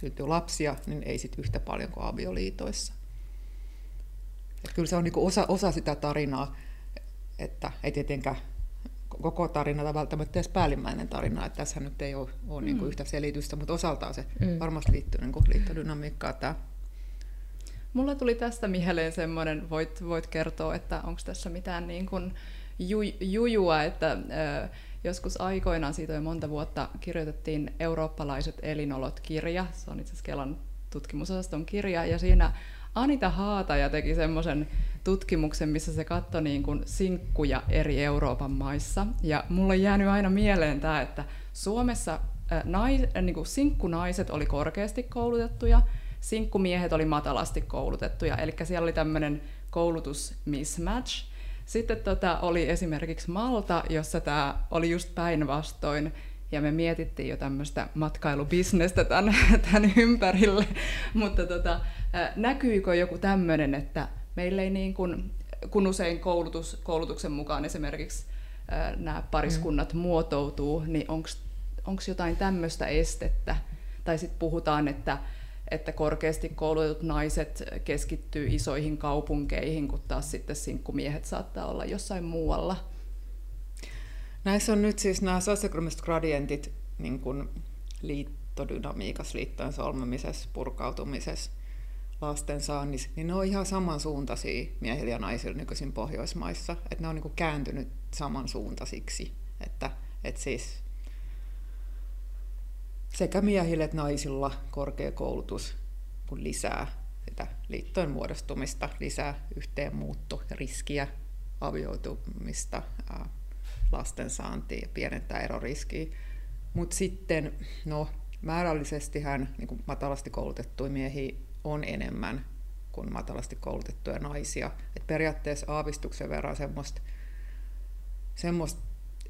syntyy lapsia, niin ei sit yhtä paljon kuin avioliitoissa. Et kyllä se on niinku osa, osa sitä tarinaa, että ei tietenkään koko tarina tai välttämättä edes päällimmäinen tarina, että tässä nyt ei ole, ole niinku mm. yhtä selitystä, mutta osaltaan se mm. varmasti liittyy niinku liittodynamiikkaan tämä. Mulla tuli tästä mieleen semmoinen, voit, voit kertoa, että onko tässä mitään niin kuin ju, jujua, että äh, Joskus aikoinaan, siitä jo monta vuotta, kirjoitettiin Eurooppalaiset elinolot-kirja. Se on itse asiassa Kelan tutkimusosaston kirja. Ja siinä Anita Haataja teki semmoisen tutkimuksen, missä se katsoi niin kuin sinkkuja eri Euroopan maissa. Ja mulle on jäänyt aina mieleen tämä, että Suomessa nais, niin kuin sinkkunaiset oli korkeasti koulutettuja, sinkkumiehet oli matalasti koulutettuja. Eli siellä oli tämmöinen koulutus mismatch. Sitten tota, oli esimerkiksi Malta, jossa tämä oli just päinvastoin, ja me mietittiin jo tämmöistä matkailubisnestä tämän, tämän ympärille, mutta tota, näkyykö joku tämmöinen, että meillä ei niin kuin, kun usein koulutus, koulutuksen mukaan esimerkiksi nämä pariskunnat mm. muotoutuu, niin onko jotain tämmöistä estettä? Tai sitten puhutaan, että että korkeasti koulutetut naiset keskittyy isoihin kaupunkeihin, kun taas sitten sinkkumiehet saattaa olla jossain muualla. Näissä on nyt siis nämä sosioekonomiset gradientit niin kuin liittodynamiikassa, liittojen solmimisessa, purkautumisessa, lasten saannissa, niin ne on ihan samansuuntaisia miehillä ja naisilla nykyisin Pohjoismaissa. Että ne on niin kuin kääntynyt samansuuntaisiksi. Että, että siis sekä miehillä että naisilla korkeakoulutus kun lisää sitä liittojen muodostumista, lisää yhteenmuuttoriskiä, avioitumista, lastensaantia ja pienentää eroriskiä. Mutta sitten no, hän niin matalasti koulutettuja miehiä on enemmän kuin matalasti koulutettuja naisia. Et periaatteessa aavistuksen verran semmoista semmoist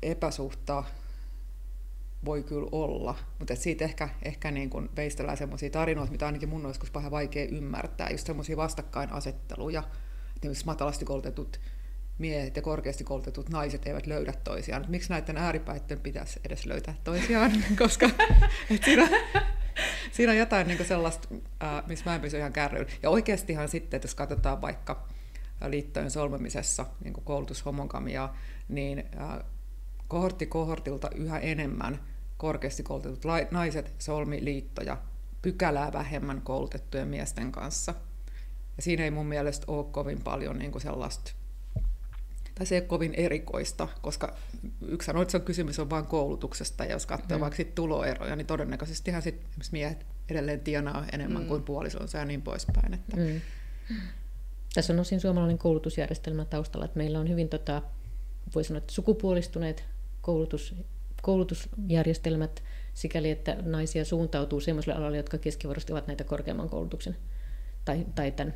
epäsuhtaa voi kyllä olla, mutta siitä ehkä, ehkä niin kuin veistellään sellaisia tarinoita, mitä ainakin mun joskus vähän vaikea ymmärtää, just semmoisia vastakkainasetteluja, että matalasti koulutetut miehet ja korkeasti koulutetut naiset eivät löydä toisiaan. Miksi näiden ääripäitten pitäisi edes löytää toisiaan? Koska et siinä, siinä on jotain niin sellaista, missä mä en pysy ihan kärryillä. Ja oikeastihan sitten, että jos katsotaan vaikka liittojen solmimisessa niin koulutushomokamiaa, niin kohortti kohortilta yhä enemmän korkeasti koulutetut naiset solmi liittoja pykälää vähemmän koulutettujen miesten kanssa. Ja siinä ei mun mielestä ole kovin paljon niin kuin sellaista, tai se ei ole kovin erikoista, koska yksi sanoo, että se on kysymys on vain koulutuksesta, ja jos katsoo mm. vaikka sit tuloeroja, niin todennäköisesti sit miehet edelleen tienaa enemmän mm. kuin puolisonsa ja niin poispäin. Että. Mm. Tässä on osin suomalainen koulutusjärjestelmä taustalla, että meillä on hyvin, tota, voi sanoa, että sukupuolistuneet koulutus, koulutusjärjestelmät sikäli, että naisia suuntautuu sellaisille aloille, jotka keskivaroisesti ovat näitä korkeamman koulutuksen tai, tai tämän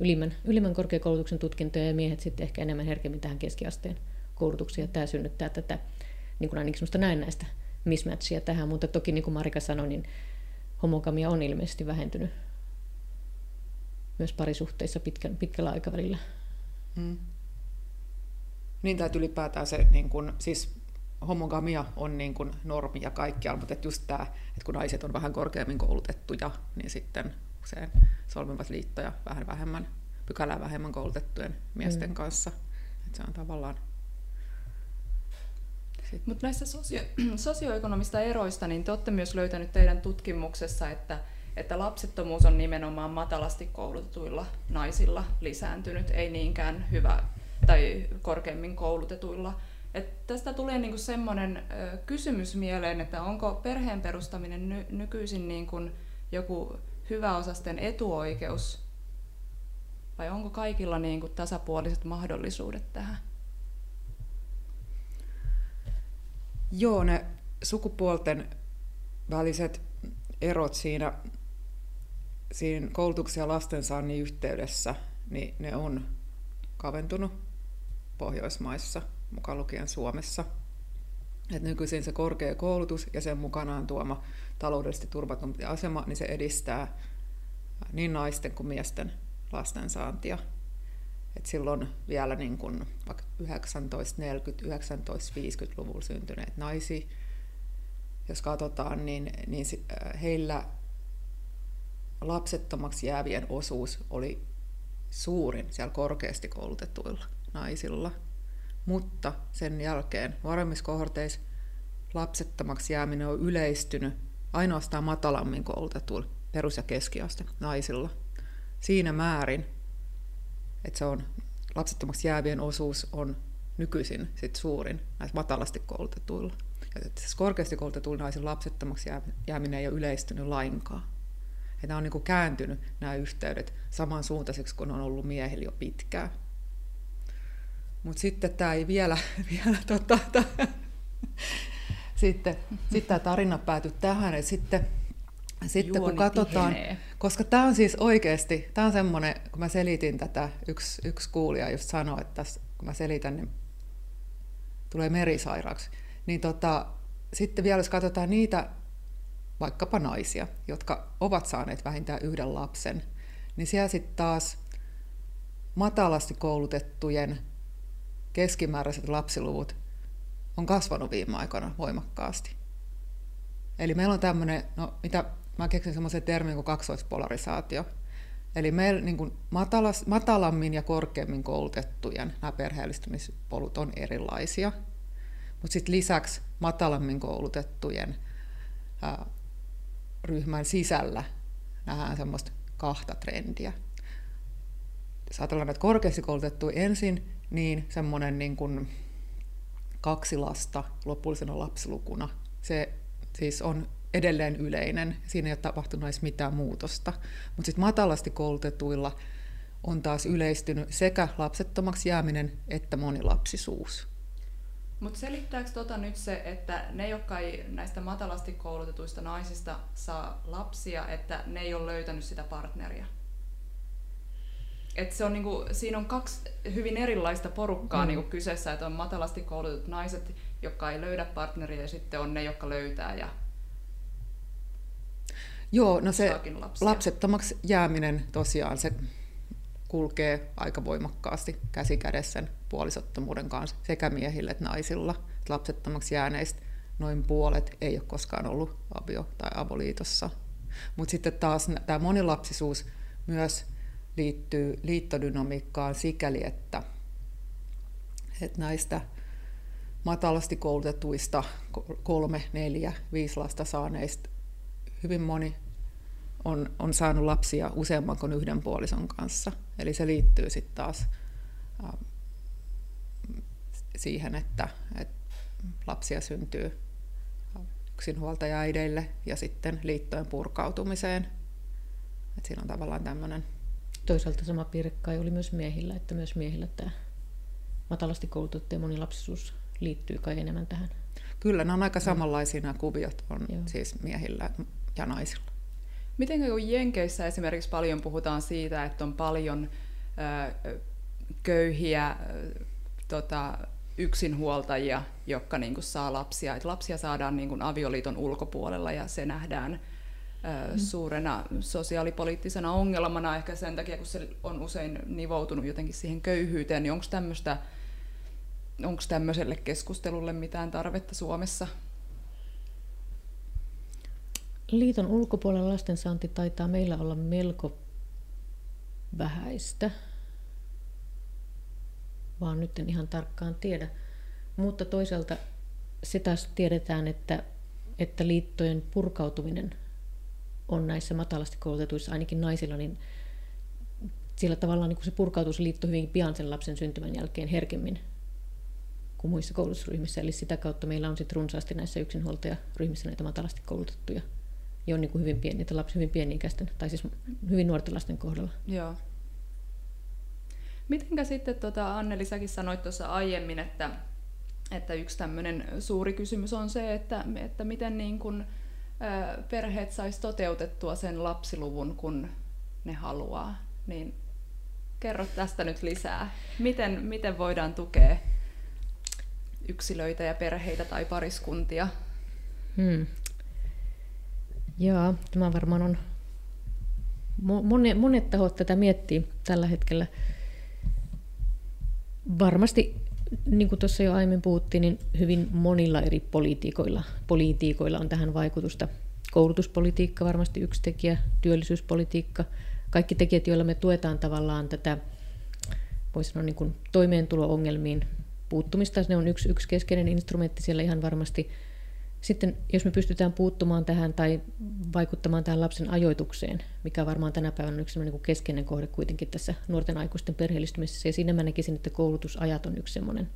ylimmän, ylimmän korkeakoulutuksen tutkintoja ja miehet sitten ehkä enemmän herkemmin tähän keskiasteen koulutukseen. Tämä synnyttää tätä niin kuin ainakin sellaista näennäistä mismatchia tähän, mutta toki niin kuin Marika sanoi, niin homogamia on ilmeisesti vähentynyt myös parisuhteissa pitkän, pitkällä aikavälillä. Hmm. Niin, tai ylipäätään se, niin kun, siis homogamia on niin kuin normi ja kaikkialla, mutta että just tämä, että kun naiset on vähän korkeammin koulutettuja, niin sitten usein solmivat liittoja vähän vähemmän, pykälää vähemmän koulutettujen miesten mm. kanssa. Että se on tavallaan mutta näistä sosio- sosioekonomista eroista, niin te olette myös löytänyt teidän tutkimuksessa, että, että lapsettomuus on nimenomaan matalasti koulutetuilla naisilla lisääntynyt, ei niinkään hyvä tai korkeammin koulutetuilla. Et tästä tulee niinku semmoinen kysymys mieleen, että onko perheen perustaminen ny- nykyisin niinku joku hyväosasten etuoikeus vai onko kaikilla niinku tasapuoliset mahdollisuudet tähän? Joo, ne sukupuolten väliset erot siinä, siinä koulutuksen ja lastensaannin yhteydessä, niin ne on kaventunut Pohjoismaissa, mukaan lukien Suomessa. Et nykyisin se korkea koulutus ja sen mukanaan tuoma taloudellisesti turvatumpi asema, niin se edistää niin naisten kuin miesten lastensaantia. Et silloin vielä niin kun, 1940-1950-luvulla syntyneet naisia, jos katsotaan, niin, niin äh, heillä lapsettomaksi jäävien osuus oli suurin siellä korkeasti koulutetuilla naisilla. Mutta sen jälkeen varemmissa kohorteissa lapsettomaksi jääminen on yleistynyt ainoastaan matalammin koulutetuilla perus- ja keskiaste naisilla. Siinä määrin, että se on lapsettomaksi jäävien osuus on nykyisin sit suurin näissä matalasti koulutetuilla. Ja siis korkeasti koulutetuilla naisilla lapsettomaksi jääminen ei ole yleistynyt lainkaan. Ja nämä on niin kuin kääntynyt nämä yhteydet samansuuntaiseksi kuin on ollut miehillä jo pitkään. Mutta sitten tämä ei vielä, vielä tota, sitten, sitten tämä tarina päätyi tähän, että sitten sitten kun katsotaan, tihenee. koska tämä on siis oikeasti, tämä on semmoinen, kun mä selitin tätä, yksi, yksi kuulija just sanoi, että tässä, kun mä selitän, niin tulee merisairaaksi. Niin tota, sitten vielä jos katsotaan niitä vaikkapa naisia, jotka ovat saaneet vähintään yhden lapsen, niin siellä sitten taas matalasti koulutettujen keskimääräiset lapsiluvut on kasvanut viime aikoina voimakkaasti. Eli meillä on tämmöinen, no mitä mä keksin semmoisen termin kuin kaksoispolarisaatio. Eli meillä niin kuin matalas, matalammin ja korkeammin koulutettujen nämä perheellistymispolut on erilaisia. Mutta sitten lisäksi matalammin koulutettujen ää, ryhmän sisällä nähdään semmoista kahta trendiä. Jos ajatellaan näitä korkeasti koulutettuja ensin, niin semmoinen niin kuin kaksi lasta lopullisena lapsilukuna, se siis on edelleen yleinen. Siinä ei ole tapahtunut edes mitään muutosta. Mutta sitten matalasti koulutetuilla on taas yleistynyt sekä lapsettomaksi jääminen että monilapsisuus. Mutta selittääkö tota nyt se, että ne, jotka ei näistä matalasti koulutetuista naisista saa lapsia, että ne ei ole löytänyt sitä partneria? Et se on niinku, siinä on kaksi hyvin erilaista porukkaa mm. niinku kyseessä, että on matalasti koulutetut naiset, jotka ei löydä partneria, ja sitten on ne, jotka löytää ja Joo, no se lapsettomaksi jääminen tosiaan se kulkee aika voimakkaasti käsi kädessä puolisottomuuden kanssa sekä miehillä että naisilla. Lapsettomaksi jääneistä noin puolet ei ole koskaan ollut avio- tai avoliitossa. Mutta sitten taas tämä monilapsisuus myös liittyy liittodynamiikkaan sikäli, että, että näistä matalasti koulutetuista kolme, neljä, viisi lasta saaneista hyvin moni on, on saanut lapsia useamman kuin yhden puolison kanssa. Eli se liittyy sitten taas äh, siihen, että, että lapsia syntyy yksinhuoltajaäideille ja sitten liittojen purkautumiseen. Et siinä on tavallaan tämmöinen... Toisaalta sama piirre kai oli myös miehillä, että myös miehillä tämä matalasti koulutettu ja monilapsisuus liittyy kai enemmän tähän. Kyllä, nämä on aika samanlaisia nämä kuviot on Joo. siis miehillä ja naisilla. Miten kun Jenkeissä esimerkiksi paljon puhutaan siitä, että on paljon ö, köyhiä ö, tota, yksinhuoltajia, jotka niin kuin saa lapsia. Et lapsia saadaan niin kuin avioliiton ulkopuolella ja se nähdään suurena sosiaalipoliittisena ongelmana ehkä sen takia, kun se on usein nivoutunut jotenkin siihen köyhyyteen, niin onko tämmöiselle keskustelulle mitään tarvetta Suomessa? Liiton ulkopuolella lastensaanti taitaa meillä olla melko vähäistä, vaan nyt en ihan tarkkaan tiedä. Mutta toisaalta se taas tiedetään, että, että liittojen purkautuminen on näissä matalasti koulutetuissa, ainakin naisilla, niin sillä tavalla niin kuin se purkautuu se liitto hyvin pian sen lapsen syntymän jälkeen herkemmin kuin muissa koulutusryhmissä. Eli sitä kautta meillä on sitten runsaasti näissä yksinhuoltajaryhmissä näitä matalasti koulutettuja, jo niin kuin hyvin pieni, lapsia hyvin pieni-ikäisten, tai siis hyvin nuorten lasten kohdalla. Joo. Mitenkä sitten, tota, Anneli, säkin sanoit tuossa aiemmin, että, että yksi tämmöinen suuri kysymys on se, että, että miten niin kun, ä, perheet sais toteutettua sen lapsiluvun, kun ne haluaa. Niin kerro tästä nyt lisää. Miten, miten voidaan tukea yksilöitä ja perheitä tai pariskuntia? Hmm. Joo, tämä varmaan on... Monet, monet tahot tätä miettii tällä hetkellä. Varmasti, niin kuin tuossa jo aiemmin puhuttiin, niin hyvin monilla eri politiikoilla, politiikoilla on tähän vaikutusta. Koulutuspolitiikka varmasti yksi tekijä, työllisyyspolitiikka, kaikki tekijät, joilla me tuetaan tavallaan tätä, voisi sanoa niin kuin toimeentulo-ongelmiin puuttumista. Ne on yksi, yksi keskeinen instrumentti siellä ihan varmasti. Sitten jos me pystytään puuttumaan tähän tai vaikuttamaan tähän lapsen ajoitukseen, mikä varmaan tänä päivänä on yksi niin keskeinen kohde kuitenkin tässä nuorten aikuisten perheellistymisessä, ja siinä mä näkisin, että koulutusajat on yksi semmoinen,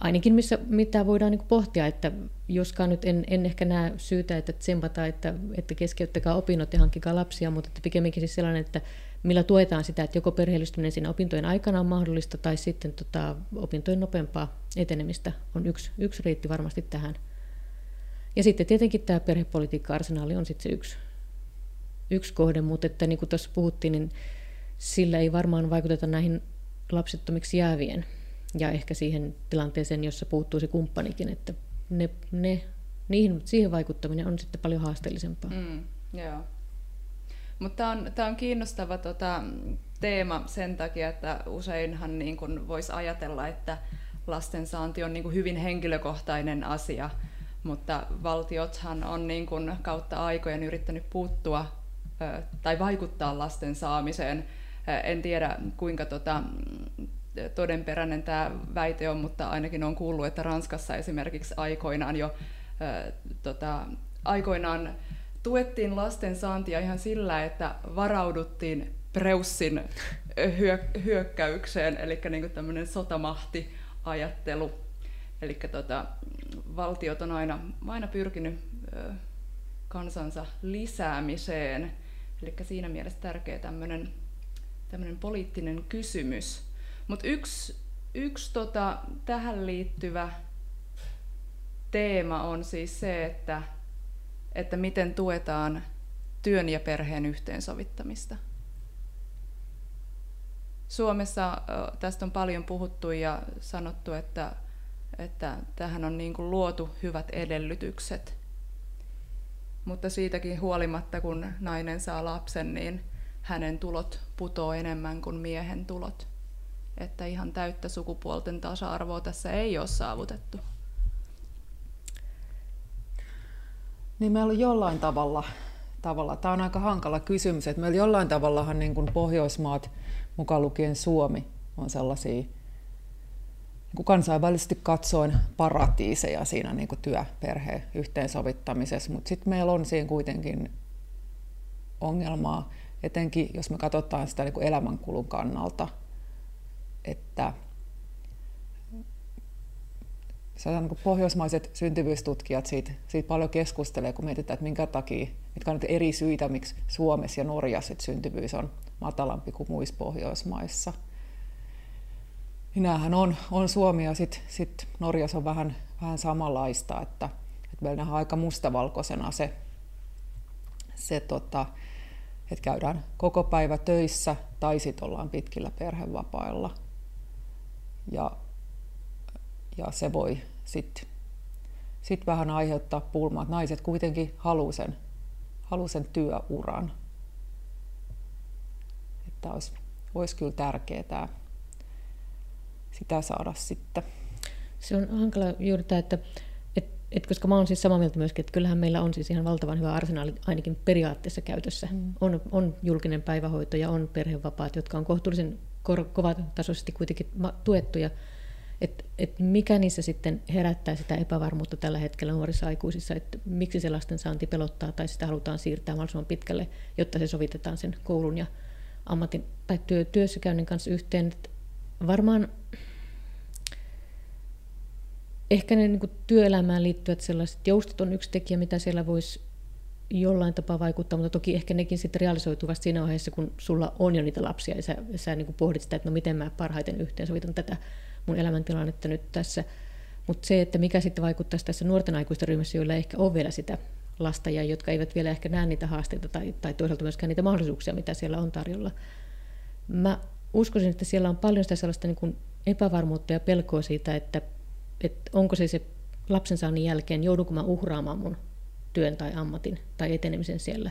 ainakin missä, mitä voidaan niin pohtia, että joskaan nyt en, en ehkä näe syytä, että tsempata, että, että keskeyttäkää opinnot ja hankkikaa lapsia, mutta että pikemminkin siis sellainen, että millä tuetaan sitä, että joko perheellistyminen siinä opintojen aikana on mahdollista tai sitten tota, opintojen nopeampaa etenemistä on yksi, yksi reitti varmasti tähän. Ja sitten tietenkin tämä perhepolitiikka-arsenaali on sitten se yksi, yksi kohde, mutta että niin kuin tuossa puhuttiin, niin sillä ei varmaan vaikuteta näihin lapsettomiksi jäävien ja ehkä siihen tilanteeseen, jossa puuttuu se kumppanikin, että ne, ne, niihin, siihen vaikuttaminen on sitten paljon haasteellisempaa. Mm, joo. Mutta tämä on, tää on kiinnostava tota, teema sen takia, että useinhan niin voisi ajatella, että lastensaanti on niin hyvin henkilökohtainen asia, mutta valtiothan on niin kun kautta aikojen yrittänyt puuttua tai vaikuttaa lasten saamiseen. En tiedä, kuinka tota, todenperäinen tämä väite on, mutta ainakin on kuullut, että Ranskassa esimerkiksi aikoinaan jo tota, aikoinaan tuettiin lasten saantia ihan sillä, että varauduttiin Preussin hyö- hyökkäykseen, eli niin tämmöinen sotamahti-ajattelu. Eli tota, valtiot on aina, aina pyrkinyt ö, kansansa lisäämiseen. Eli siinä mielessä tärkeä tämmöinen, poliittinen kysymys. Mutta yksi, yksi tota, tähän liittyvä teema on siis se, että että miten tuetaan työn ja perheen yhteensovittamista. Suomessa tästä on paljon puhuttu ja sanottu, että, että tähän on niin kuin luotu hyvät edellytykset. Mutta siitäkin huolimatta, kun nainen saa lapsen, niin hänen tulot putoo enemmän kuin miehen tulot. Että ihan täyttä sukupuolten tasa-arvoa tässä ei ole saavutettu. Niin meillä on jollain tavalla, tavalla, tämä on aika hankala kysymys, että meillä jollain tavallahan niin kuin Pohjoismaat, mukaan lukien Suomi, on sellaisia kansainvälisesti katsoen paratiiseja siinä niin kuin työperheen yhteensovittamisessa, mutta sitten meillä on siinä kuitenkin ongelmaa, etenkin jos me katsotaan sitä niin elämänkulun kannalta, että sanotaan, niin pohjoismaiset syntyvyystutkijat siitä, siitä paljon keskustelee, kun mietitään, että minkä takia, mitkä on eri syitä, miksi Suomessa ja Norjassa syntyvyys on matalampi kuin muissa Pohjoismaissa. Näähän on, on Suomi ja sitten sit Norjassa on vähän, vähän samanlaista, että, että meillä nähdään aika mustavalkoisena se, se tota, että käydään koko päivä töissä tai sitten ollaan pitkillä perhevapailla. Ja ja se voi sitten sit vähän aiheuttaa pulmaa, naiset kuitenkin haluaa sen, haluaa sen työuran. Että olisi, olisi kyllä tärkeää sitä saada sitten. Se on hankala juuri tämä, että et koska mä oon siis samaa mieltä myöskin, että kyllähän meillä on siis ihan valtavan hyvä arsenaali ainakin periaatteessa käytössä. Mm. On, on julkinen päivähoito ja on perhevapaat, jotka on kohtuullisen kovatasoisesti kuitenkin tuettuja. Et, et mikä niissä sitten herättää sitä epävarmuutta tällä hetkellä nuorissa aikuisissa, että miksi se lasten saanti pelottaa tai sitä halutaan siirtää mahdollisimman pitkälle, jotta se sovitetaan sen koulun ja ammatin tai työ, työssäkäynnin kanssa yhteen. Et varmaan ehkä ne niin työelämään liittyvät sellaiset joustot on yksi tekijä, mitä siellä voisi jollain tapaa vaikuttaa, mutta toki ehkä nekin sitten realisoituvat siinä vaiheessa, kun sulla on jo niitä lapsia ja sä, sä niin pohdit sitä, että no miten mä parhaiten yhteensovitan tätä mun elämäntilannetta nyt tässä. Mutta se, että mikä sitten vaikuttaisi tässä nuorten aikuisten ryhmässä, joilla ei ehkä ole vielä sitä lasta ja jotka eivät vielä ehkä näe niitä haasteita tai, tai toisaalta myöskään niitä mahdollisuuksia, mitä siellä on tarjolla. Mä uskoisin, että siellä on paljon sitä sellaista niin kuin epävarmuutta ja pelkoa siitä, että että onko se se lapsen saannin jälkeen, joudunko mä uhraamaan mun työn tai ammatin tai etenemisen siellä.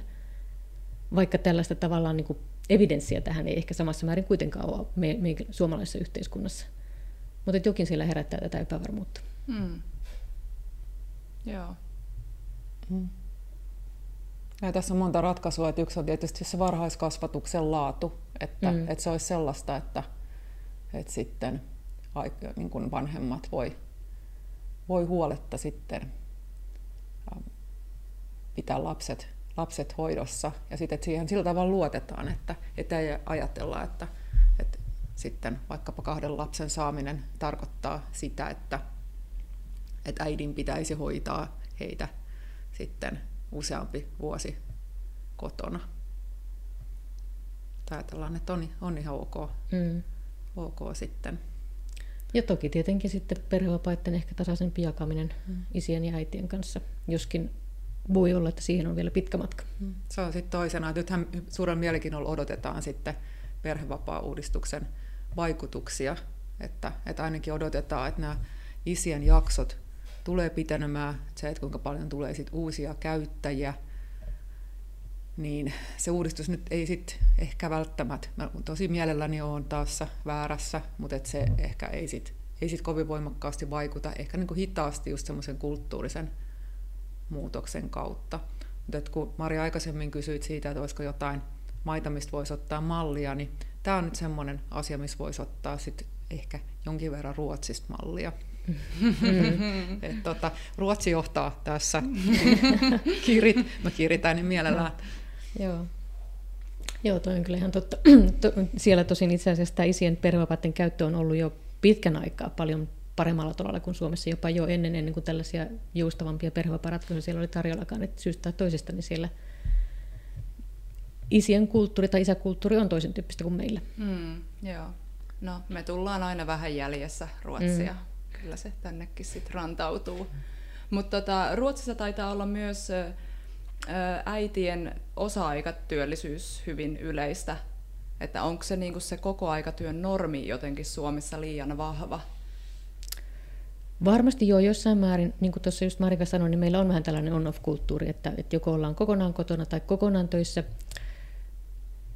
Vaikka tällaista tavallaan niin kuin evidenssiä tähän ei ehkä samassa määrin kuitenkaan ole me, me suomalaisessa yhteiskunnassa. Mutta jokin siellä herättää tätä epävarmuutta. Mm. Joo. Mm. Ja tässä on monta ratkaisua. Että yksi on tietysti se varhaiskasvatuksen laatu, että, mm. että se olisi sellaista, että, että sitten niin kuin vanhemmat voi voi huoletta sitten ähm, pitää lapset, lapset hoidossa. Ja sitten, siihen sillä tavalla luotetaan, että, että ei ajatella, että, että sitten vaikkapa kahden lapsen saaminen tarkoittaa sitä, että, että äidin pitäisi hoitaa heitä sitten useampi vuosi kotona. Ajatellaan, että on, on ihan ok, mm. ok sitten. Ja toki tietenkin sitten perhevapaiden ehkä tasaisempi jakaminen isien ja äitien kanssa, joskin voi olla, että siihen on vielä pitkä matka. Mm. Se on sitten toisena. Nythän suuren mielenkiinnolla odotetaan sitten perhevapaa-uudistuksen vaikutuksia, että, että ainakin odotetaan, että nämä isien jaksot tulee pitenemään, se, että kuinka paljon tulee sit uusia käyttäjiä, niin se uudistus nyt ei sitten ehkä välttämättä, mä tosi mielelläni olen taas väärässä, mutta et se ehkä ei sitten ei sit kovin voimakkaasti vaikuta, ehkä niin kuin hitaasti just semmoisen kulttuurisen muutoksen kautta. Mutta kun Maria aikaisemmin kysyit siitä, että olisiko jotain maita, mistä voisi ottaa mallia, niin tämä on nyt semmoinen asia, missä voisi ottaa sit ehkä jonkin verran Ruotsista mallia. Mm. Et tota, Ruotsi johtaa tässä. Kirit, mä kiritän niin mielellään. Joo. Joo, toi on kyllä ihan totta. Siellä tosin itse asiassa tämä isien perhevapaiden käyttö on ollut jo pitkän aikaa paljon paremmalla tolalla kuin Suomessa, jopa jo ennen, ennen kuin tällaisia joustavampia perhevapaaratkaisuja siellä oli tarjollakaan, että syystä tai toisesta, niin siellä isien kulttuuri tai isäkulttuuri on toisen tyyppistä kuin meillä. Mm, joo. No, me tullaan aina vähän jäljessä Ruotsia. Mm. Kyllä se tännekin sitten rantautuu. Mutta tota, Ruotsissa taitaa olla myös äitien osa-aikatyöllisyys hyvin yleistä? Että onko se, niin se koko aikatyön normi jotenkin Suomessa liian vahva? Varmasti joo, jossain määrin, niin kuin tuossa just Marika sanoi, niin meillä on vähän tällainen on-off-kulttuuri, että, että joko ollaan kokonaan kotona tai kokonaan töissä.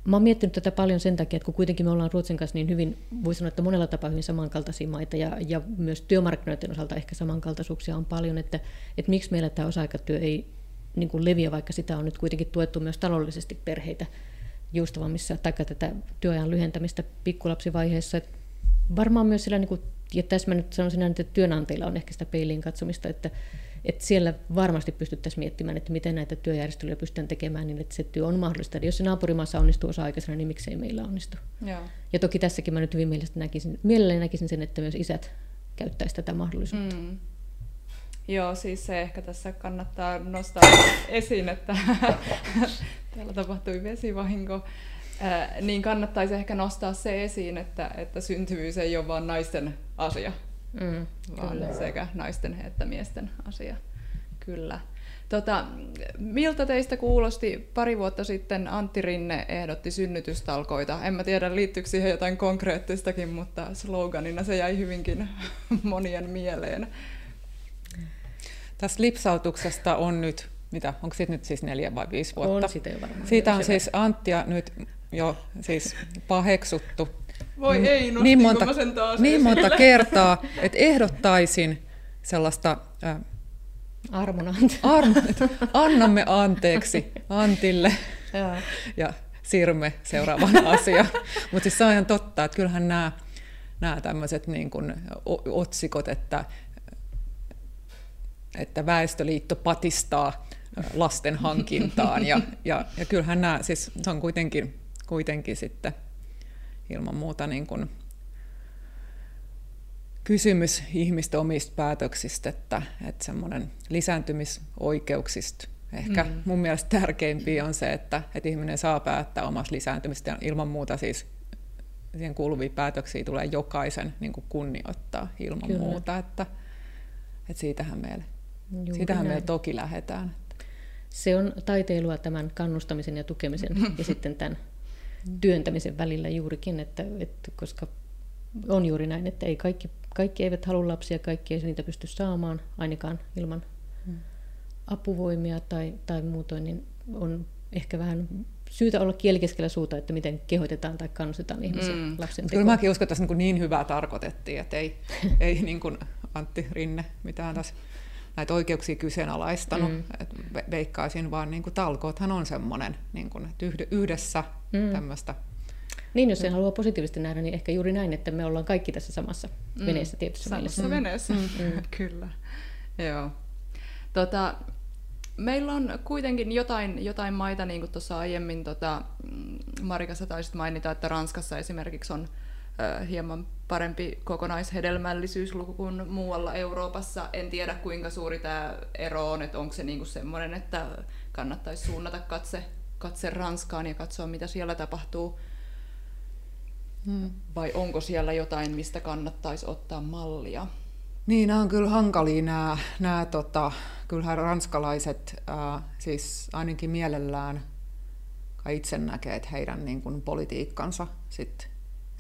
Mä oon miettinyt tätä paljon sen takia, että kun kuitenkin me ollaan Ruotsin kanssa niin hyvin, voi sanoa, että monella tapaa hyvin samankaltaisia maita ja, ja myös työmarkkinoiden osalta ehkä samankaltaisuuksia on paljon, että, että miksi meillä tämä osa-aikatyö ei niin kuin leviä, vaikka sitä on nyt kuitenkin tuettu myös taloudellisesti perheitä joustavammissa, tai tätä työajan lyhentämistä pikkulapsivaiheessa. Et varmaan myös sillä, niin kuin, ja tässä mä nyt sanoisin että työnantajilla on ehkä sitä peiliin katsomista, että, että siellä varmasti pystyttäisiin miettimään, että miten näitä työjärjestelyjä pystytään tekemään niin, että se työ on mahdollista. Eli jos se naapurimaassa onnistuu osa-aikaisena, niin miksei meillä onnistu. Joo. Ja toki tässäkin mä nyt hyvin mielestäni näkisin, mielelläni näkisin sen, että myös isät käyttäisivät tätä mahdollisuutta. Mm. Joo, siis se ehkä tässä kannattaa nostaa esiin, että täällä tapahtui vesivahinko. Ää, niin kannattaisi ehkä nostaa se esiin, että, että syntyvyys ei ole vain naisten asia, mm, vaan kyllä. sekä naisten että miesten asia. Kyllä. Tota, miltä teistä kuulosti pari vuotta sitten Antti Rinne ehdotti synnytystalkoita? En mä tiedä, liittyykö siihen jotain konkreettistakin, mutta sloganina se jäi hyvinkin monien mieleen. Tästä lipsautuksesta on nyt, mitä, onko siitä nyt siis neljä vai viisi vuotta? On sitä jo varmaan. Siitä on siis Anttia nyt jo siis paheksuttu. Voi niin, ei, niin monta, mä sen taas niin monta esille. kertaa, että ehdottaisin sellaista äh, Armon anteeksi. arm, annamme anteeksi Antille Joo. ja siirrymme seuraavaan asiaan. Mutta siis se on ihan totta, että kyllähän nämä, nämä tämmöiset niin kuin otsikot, että, että Väestöliitto patistaa lasten hankintaan ja, ja, ja kyllähän nämä, siis se on kuitenkin, kuitenkin sitten ilman muuta niin kuin kysymys ihmisten omista päätöksistä, että, että semmoinen lisääntymisoikeuksista ehkä mm. mun mielestä tärkeimpiä on se, että, että ihminen saa päättää omasta lisääntymistä ja ilman muuta siis siihen kuuluvia päätöksiä tulee jokaisen niin kuin kunnioittaa ilman Kyllä. muuta, että, että siitähän meille, Juuri siitähän meille toki lähdetään. Se on taiteilua tämän kannustamisen ja tukemisen ja sitten tämän työntämisen välillä juurikin, että, että koska on juuri näin, että ei kaikki, kaikki eivät halua lapsia, kaikki ei niitä pysty saamaan, ainakaan ilman hmm. apuvoimia tai, tai muutoin, niin on ehkä vähän syytä olla kielikeskellä suuta, että miten kehotetaan tai kannustetaan ihmisiä mm. lapsen tekoon. Kyllä mäkin uskon, että tässä niin hyvää tarkoitettiin, että ei, ei niin kuin Antti Rinne mitään tässä näitä oikeuksia kyseenalaistanut. Mm. Et veikkaisin vaan niin kuin talkoothan on semmoinen, niin kuin, että yhdessä mm. tämmöistä niin, jos sen haluaa positiivisesti nähdä, niin ehkä juuri näin, että me ollaan kaikki tässä samassa mm. veneessä tietysti. Samassa veneessä, mm. kyllä. Joo. Tota, meillä on kuitenkin jotain, jotain maita, niin kuin tuossa aiemmin tota, Marikassa taisit mainita, että Ranskassa esimerkiksi on hieman parempi kokonaishedelmällisyysluku kuin muualla Euroopassa. En tiedä, kuinka suuri tämä ero on, että onko se niinku semmoinen, että kannattaisi suunnata katse, katse Ranskaan ja katsoa, mitä siellä tapahtuu. Hmm. Vai onko siellä jotain, mistä kannattaisi ottaa mallia? Niin, nämä on kyllä hankalia nämä, nämä tota, kyllähän ranskalaiset äh, siis ainakin mielellään itse näkee, että heidän niin kuin, politiikkansa sit,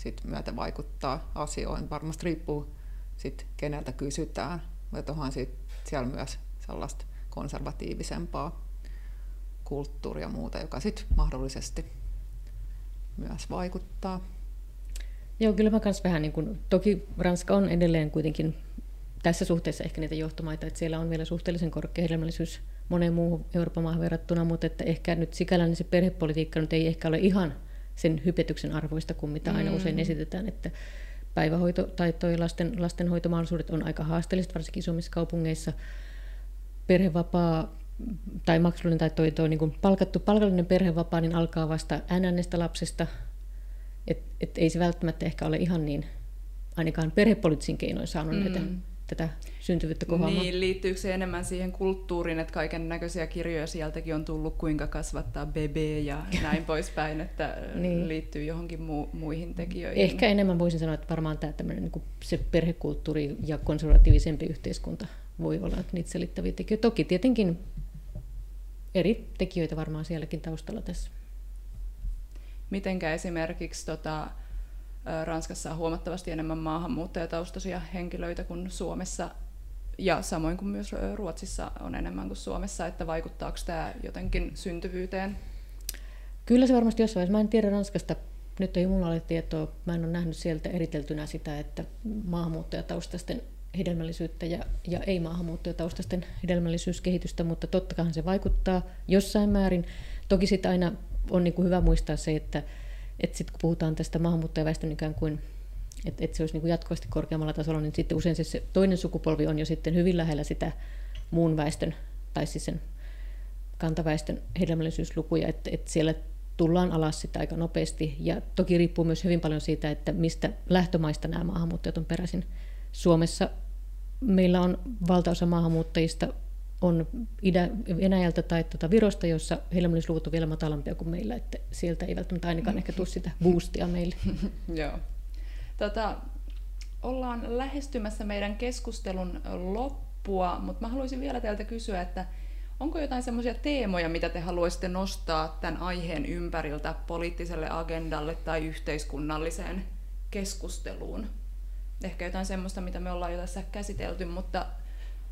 sit myötä vaikuttaa asioihin. Varmasti riippuu sit, keneltä kysytään. Mutta onhan sit siellä myös sellaista konservatiivisempaa kulttuuria ja muuta, joka sitten mahdollisesti myös vaikuttaa. Joo, kyllä mä kans vähän niin kuin, toki Ranska on edelleen kuitenkin tässä suhteessa ehkä niitä johtomaita, että siellä on vielä suhteellisen korkea hedelmällisyys moneen muuhun Euroopan maahan verrattuna, mutta että ehkä nyt sikäläinen niin se perhepolitiikka nyt ei ehkä ole ihan sen hypetyksen arvoista kuin mitä aina mm. usein esitetään, että päivähoito tai toi lasten, lastenhoitomahdollisuudet on aika haasteelliset, varsinkin isommissa kaupungeissa. Perhevapaa tai maksullinen tai toi, toi niin kuin palkattu palkallinen perhevapaa niin alkaa vasta NNstä lapsesta, et, et ei se välttämättä ehkä ole ihan niin, ainakaan perhepoliittisin keinoin saanut mm. näitä, tätä syntyvyyttä kohoamaan. Niin, liittyykö se enemmän siihen kulttuuriin, että kaiken näköisiä kirjoja sieltäkin on tullut, kuinka kasvattaa bebe ja näin poispäin, että niin. liittyy johonkin mu- muihin tekijöihin? Ehkä enemmän voisin sanoa, että varmaan tämä niin kuin se perhekulttuuri ja konservatiivisempi yhteiskunta voi olla niitä selittäviä tekijöitä. Toki tietenkin eri tekijöitä varmaan sielläkin taustalla tässä mitenkä esimerkiksi tota, Ranskassa on huomattavasti enemmän maahanmuuttajataustaisia henkilöitä kuin Suomessa, ja samoin kuin myös Ruotsissa on enemmän kuin Suomessa, että vaikuttaako tämä jotenkin syntyvyyteen? Kyllä se varmasti jossain vaiheessa. Mä en tiedä Ranskasta, nyt ei mulla ole tietoa, mä en ole nähnyt sieltä eriteltynä sitä, että maahanmuuttajataustaisten hedelmällisyyttä ja, ja ei-maahanmuuttajataustaisten hedelmällisyyskehitystä, mutta totta kai se vaikuttaa jossain määrin. Toki sitten aina on niin kuin hyvä muistaa se, että, että sit kun puhutaan tästä maahanmuuttajaväestön ikään kuin että, että se olisi niin kuin jatkuvasti korkeammalla tasolla, niin sitten usein se, se toinen sukupolvi on jo sitten hyvin lähellä sitä muun väestön, tai siis sen kantaväestön hedelmällisyyslukuja, että, että siellä tullaan alas sitä aika nopeasti. Ja toki riippuu myös hyvin paljon siitä, että mistä lähtömaista nämä maahanmuuttajat on peräisin. Suomessa meillä on valtaosa maahanmuuttajista on idä, Venäjältä tai tuota Virosta, jossa hedelmällisyysluvut on vielä matalampia kuin meillä, että sieltä ei välttämättä ainakaan ehkä tule sitä boostia meille. Joo. Tota, ollaan lähestymässä meidän keskustelun loppua, mutta mä haluaisin vielä teiltä kysyä, että onko jotain semmoisia teemoja, mitä te haluaisitte nostaa tämän aiheen ympäriltä poliittiselle agendalle tai yhteiskunnalliseen keskusteluun? Ehkä jotain semmoista, mitä me ollaan jo tässä käsitelty, mutta,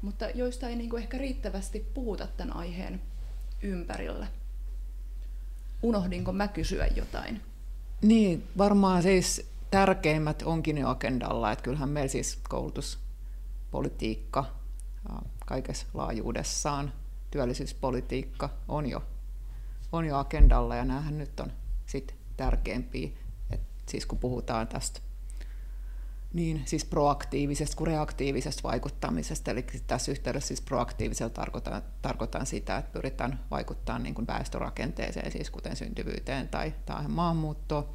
mutta joista ei niin kuin ehkä riittävästi puhuta tämän aiheen ympärillä. Unohdinko mä kysyä jotain? Niin, varmaan siis tärkeimmät onkin jo agendalla, että kyllähän meillä siis koulutuspolitiikka kaikessa laajuudessaan, työllisyyspolitiikka on jo, on jo agendalla ja näähän nyt on sit tärkeimpiä, Et siis kun puhutaan tästä niin siis proaktiivisesta kuin reaktiivisesta vaikuttamisesta. Eli tässä yhteydessä siis proaktiivisella tarkoitan, tarkoitan sitä, että pyritään vaikuttamaan niin kuin väestörakenteeseen, siis kuten syntyvyyteen tai, tai maahanmuuttoon,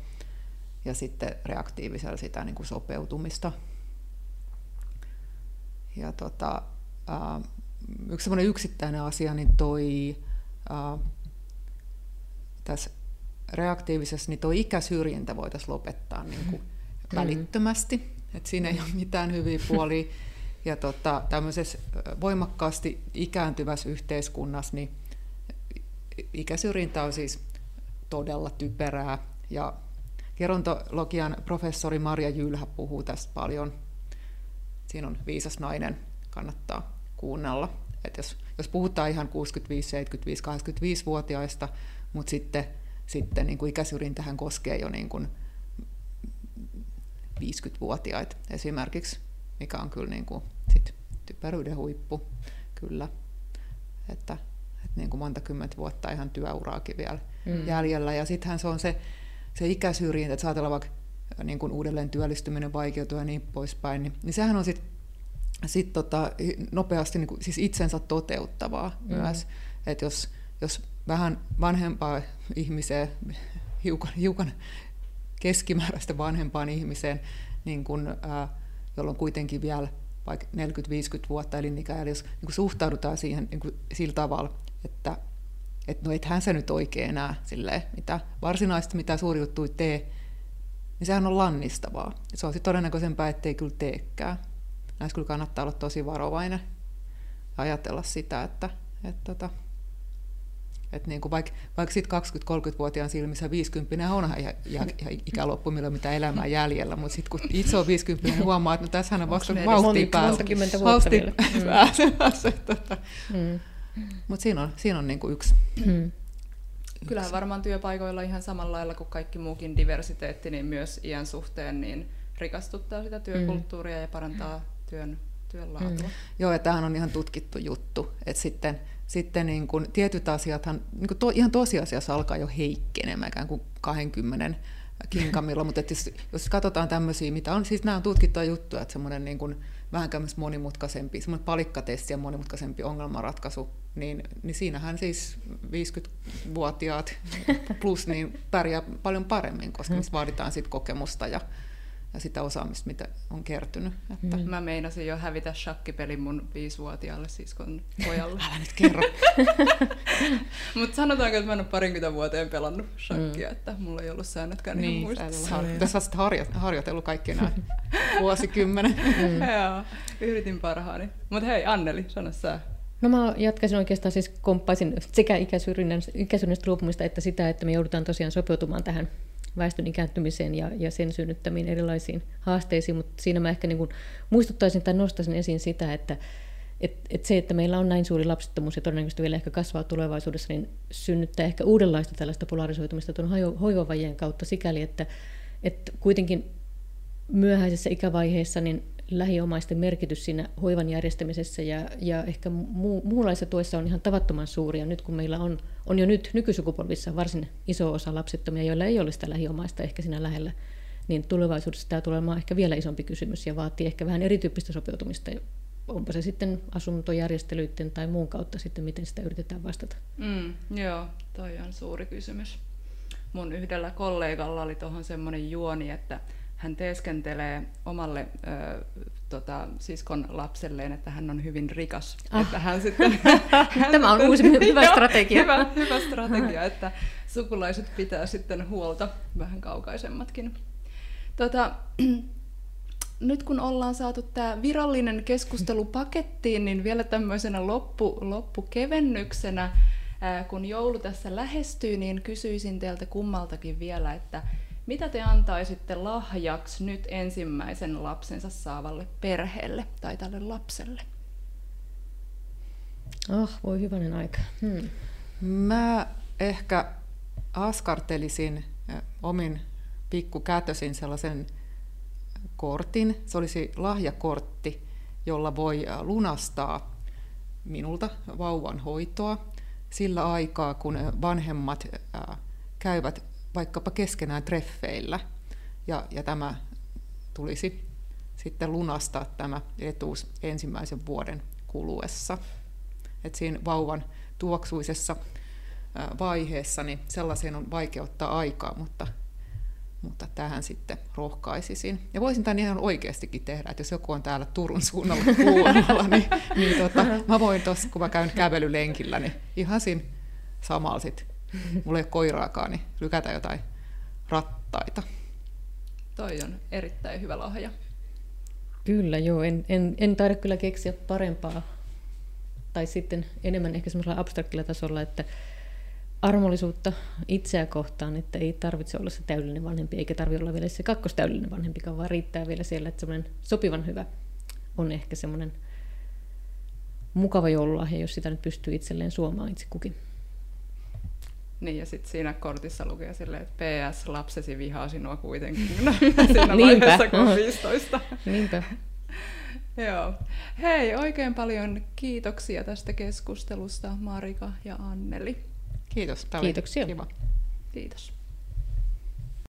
ja sitten reaktiivisella sitä niin kuin sopeutumista. Ja tota, ää, yksi semmoinen yksittäinen asia, niin toi ää, tässä reaktiivisessa, niin tuo ikäsyrjintä voitaisiin lopettaa niin kuin mm. välittömästi että siinä ei ole mitään hyviä puolia. Ja tota, tämmöisessä voimakkaasti ikääntyvässä yhteiskunnassa, niin ikäsyrjintä on siis todella typerää. Ja gerontologian professori Marja Jylhä puhuu tästä paljon. Siinä on viisas nainen, kannattaa kuunnella. Et jos, jos puhutaan ihan 65, 75, 85-vuotiaista, mutta sitten, sitten niin kuin ikäsyrjintähän koskee jo niin kuin 50-vuotiaita esimerkiksi, mikä on kyllä niin kuin sit typeryyden huippu, kyllä. Että, että niin kuin monta kymmentä vuotta ihan työuraakin vielä mm. jäljellä. Ja sittenhän se on se, se ikäsyrjintä, että saatellaan vaikka niin kuin uudelleen työllistyminen vaikeutuu ja niin poispäin, niin, niin sehän on sitten sit tota, nopeasti niin kuin, siis itsensä toteuttavaa mm. myös. Että jos, jos vähän vanhempaa ihmiseen, hiukan, hiukan keskimääräistä vanhempaan ihmiseen, niin kun, ää, jolloin kuitenkin vielä vaikka 40-50 vuotta elinikää, eli jos niin kun suhtaudutaan siihen niin kun sillä tavalla, että et no ethän se nyt oikein enää silleen, mitä varsinaista, mitä suuri juttu tee, niin sehän on lannistavaa. Et se on sitten todennäköisempää, ettei kyllä teekään. Näissä kyllä kannattaa olla tosi varovainen ja ajatella sitä, että, että, että että niin kuin vaikka, vaikka sitten 20-30-vuotiaan silmissä 50 onhan ja, ja, ja ikäloppu, milloin mitä elämää jäljellä, mutta sitten kun itse on 50, niin huomaa, että no tässähän on vasta vauhtia pääsemässä. Tota. Mm. Mutta siinä on, siinä on niin kuin yksi. Mm. Kyllähän varmaan työpaikoilla ihan samalla lailla kuin kaikki muukin diversiteetti, niin myös iän suhteen niin rikastuttaa sitä työkulttuuria mm. ja parantaa työn, työn laatua. Mm. Joo, ja tämähän on ihan tutkittu juttu, että sitten – sitten niin kuin, tietyt asiathan niin kuin to, ihan tosiasiassa alkaa jo heikkenemään ikään kuin 20 kinkamilla, mutta jos, jos katsotaan tämmöisiä, mitä on, siis nämä on tutkittuja juttuja, että semmoinen niin kuin, vähän monimutkaisempi, semmoinen palikkatesti ja monimutkaisempi ongelmanratkaisu, niin, niin siinähän siis 50-vuotiaat plus niin pärjää paljon paremmin, koska missä vaaditaan sit kokemusta ja ja sitä osaamista, mitä on kertynyt. Että... Mm. Mä meinasin jo hävitä shakkipelin mun viisivuotiaalle siskon pojalle. Älä nyt kerro. Mutta sanotaanko, että mä en ole parinkymmentä vuoteen pelannut shakkia, mm. että mulla ei ollut säännötkään niin, ihan muistissa. Tässä olet harjo- harjoitellut kaikki nämä vuosikymmenen. mm. Joo, yritin parhaani. Mutta hei, Anneli, sano sä. No mä jatkaisin oikeastaan siis komppaisin sekä ikäsyrjinnästä luopumista että sitä, että me joudutaan tosiaan sopeutumaan tähän väestön ikääntymiseen ja, ja sen synnyttämiin erilaisiin haasteisiin, mutta siinä mä ehkä niin kuin muistuttaisin tai nostaisin esiin sitä, että et, et se, että meillä on näin suuri lapsettomuus ja todennäköisesti vielä ehkä kasvaa tulevaisuudessa, niin synnyttää ehkä uudenlaista tällaista polarisoitumista tuon hoivavajeen kautta sikäli, että, että kuitenkin myöhäisessä ikävaiheessa niin lähiomaisten merkitys siinä hoivan järjestämisessä ja, ja ehkä muu, muunlaisessa tuessa on ihan tavattoman suuri. Ja nyt kun meillä on, on jo nyt nykysukupolvissa varsin iso osa lapsettomia, joilla ei ole sitä lähiomaista ehkä siinä lähellä, niin tulevaisuudessa tämä tulee olemaan ehkä vielä isompi kysymys ja vaatii ehkä vähän erityyppistä sopeutumista. Onpa se sitten asuntojärjestelyiden tai muun kautta sitten, miten sitä yritetään vastata. Mm, joo, toi on suuri kysymys. Mun yhdellä kollegalla oli tuohon semmoinen juoni, että hän teeskentelee omalle ö, tota, siskon lapselleen, että hän on hyvin rikas. Ah. Että hän sitten, hän Tämä on uusi hyvä strategia. hyvä, hyvä strategia, että sukulaiset pitää sitten huolta, vähän kaukaisemmatkin. Tota, nyt kun ollaan saatu tämä virallinen keskustelu pakettiin, niin vielä tämmöisenä loppu, loppukevennyksenä, kun joulu tässä lähestyy, niin kysyisin teiltä kummaltakin vielä, että mitä te antaisitte lahjaksi nyt ensimmäisen lapsensa saavalle perheelle tai tälle lapselle? Oh, voi hyvänen aika. Hmm. Mä ehkä askartelisin omin pikkukätösin sellaisen kortin. Se olisi lahjakortti, jolla voi lunastaa minulta vauvan hoitoa sillä aikaa, kun vanhemmat käyvät vaikkapa keskenään treffeillä. Ja, ja tämä tulisi sitten lunastaa tämä etuus ensimmäisen vuoden kuluessa. Et siinä vauvan tuoksuisessa vaiheessa niin sellaiseen on vaikea ottaa aikaa, mutta, mutta tähän sitten rohkaisisin. Ja voisin tämän ihan oikeastikin tehdä, että jos joku on täällä Turun suunnalla kuunnella, niin, niin tota, mä voin tuossa, kun mä käyn kävelylenkillä, niin ihan siinä samalla sitten mulla ei ole koiraakaan, niin lykätä jotain rattaita. Toi on erittäin hyvä lahja. Kyllä, joo. En, en, en taida kyllä keksiä parempaa. Tai sitten enemmän ehkä semmoisella abstraktilla tasolla, että armollisuutta itseä kohtaan, että ei tarvitse olla se täydellinen vanhempi, eikä tarvitse olla vielä se kakkostäydellinen vanhempikaan, vaan riittää vielä siellä, että semmoinen sopivan hyvä on ehkä semmoinen mukava joululahja, jos sitä nyt pystyy itselleen suomaan itse kukin. Niin, ja sitten siinä kortissa lukee silleen, että PS, lapsesi vihaa sinua kuitenkin siinä vaiheessa, kun on 15. Niinpä. Joo. Hei, oikein paljon kiitoksia tästä keskustelusta, Marika ja Anneli. Kiitos. Tämä Kiitoksia. Kiva. Kiitos.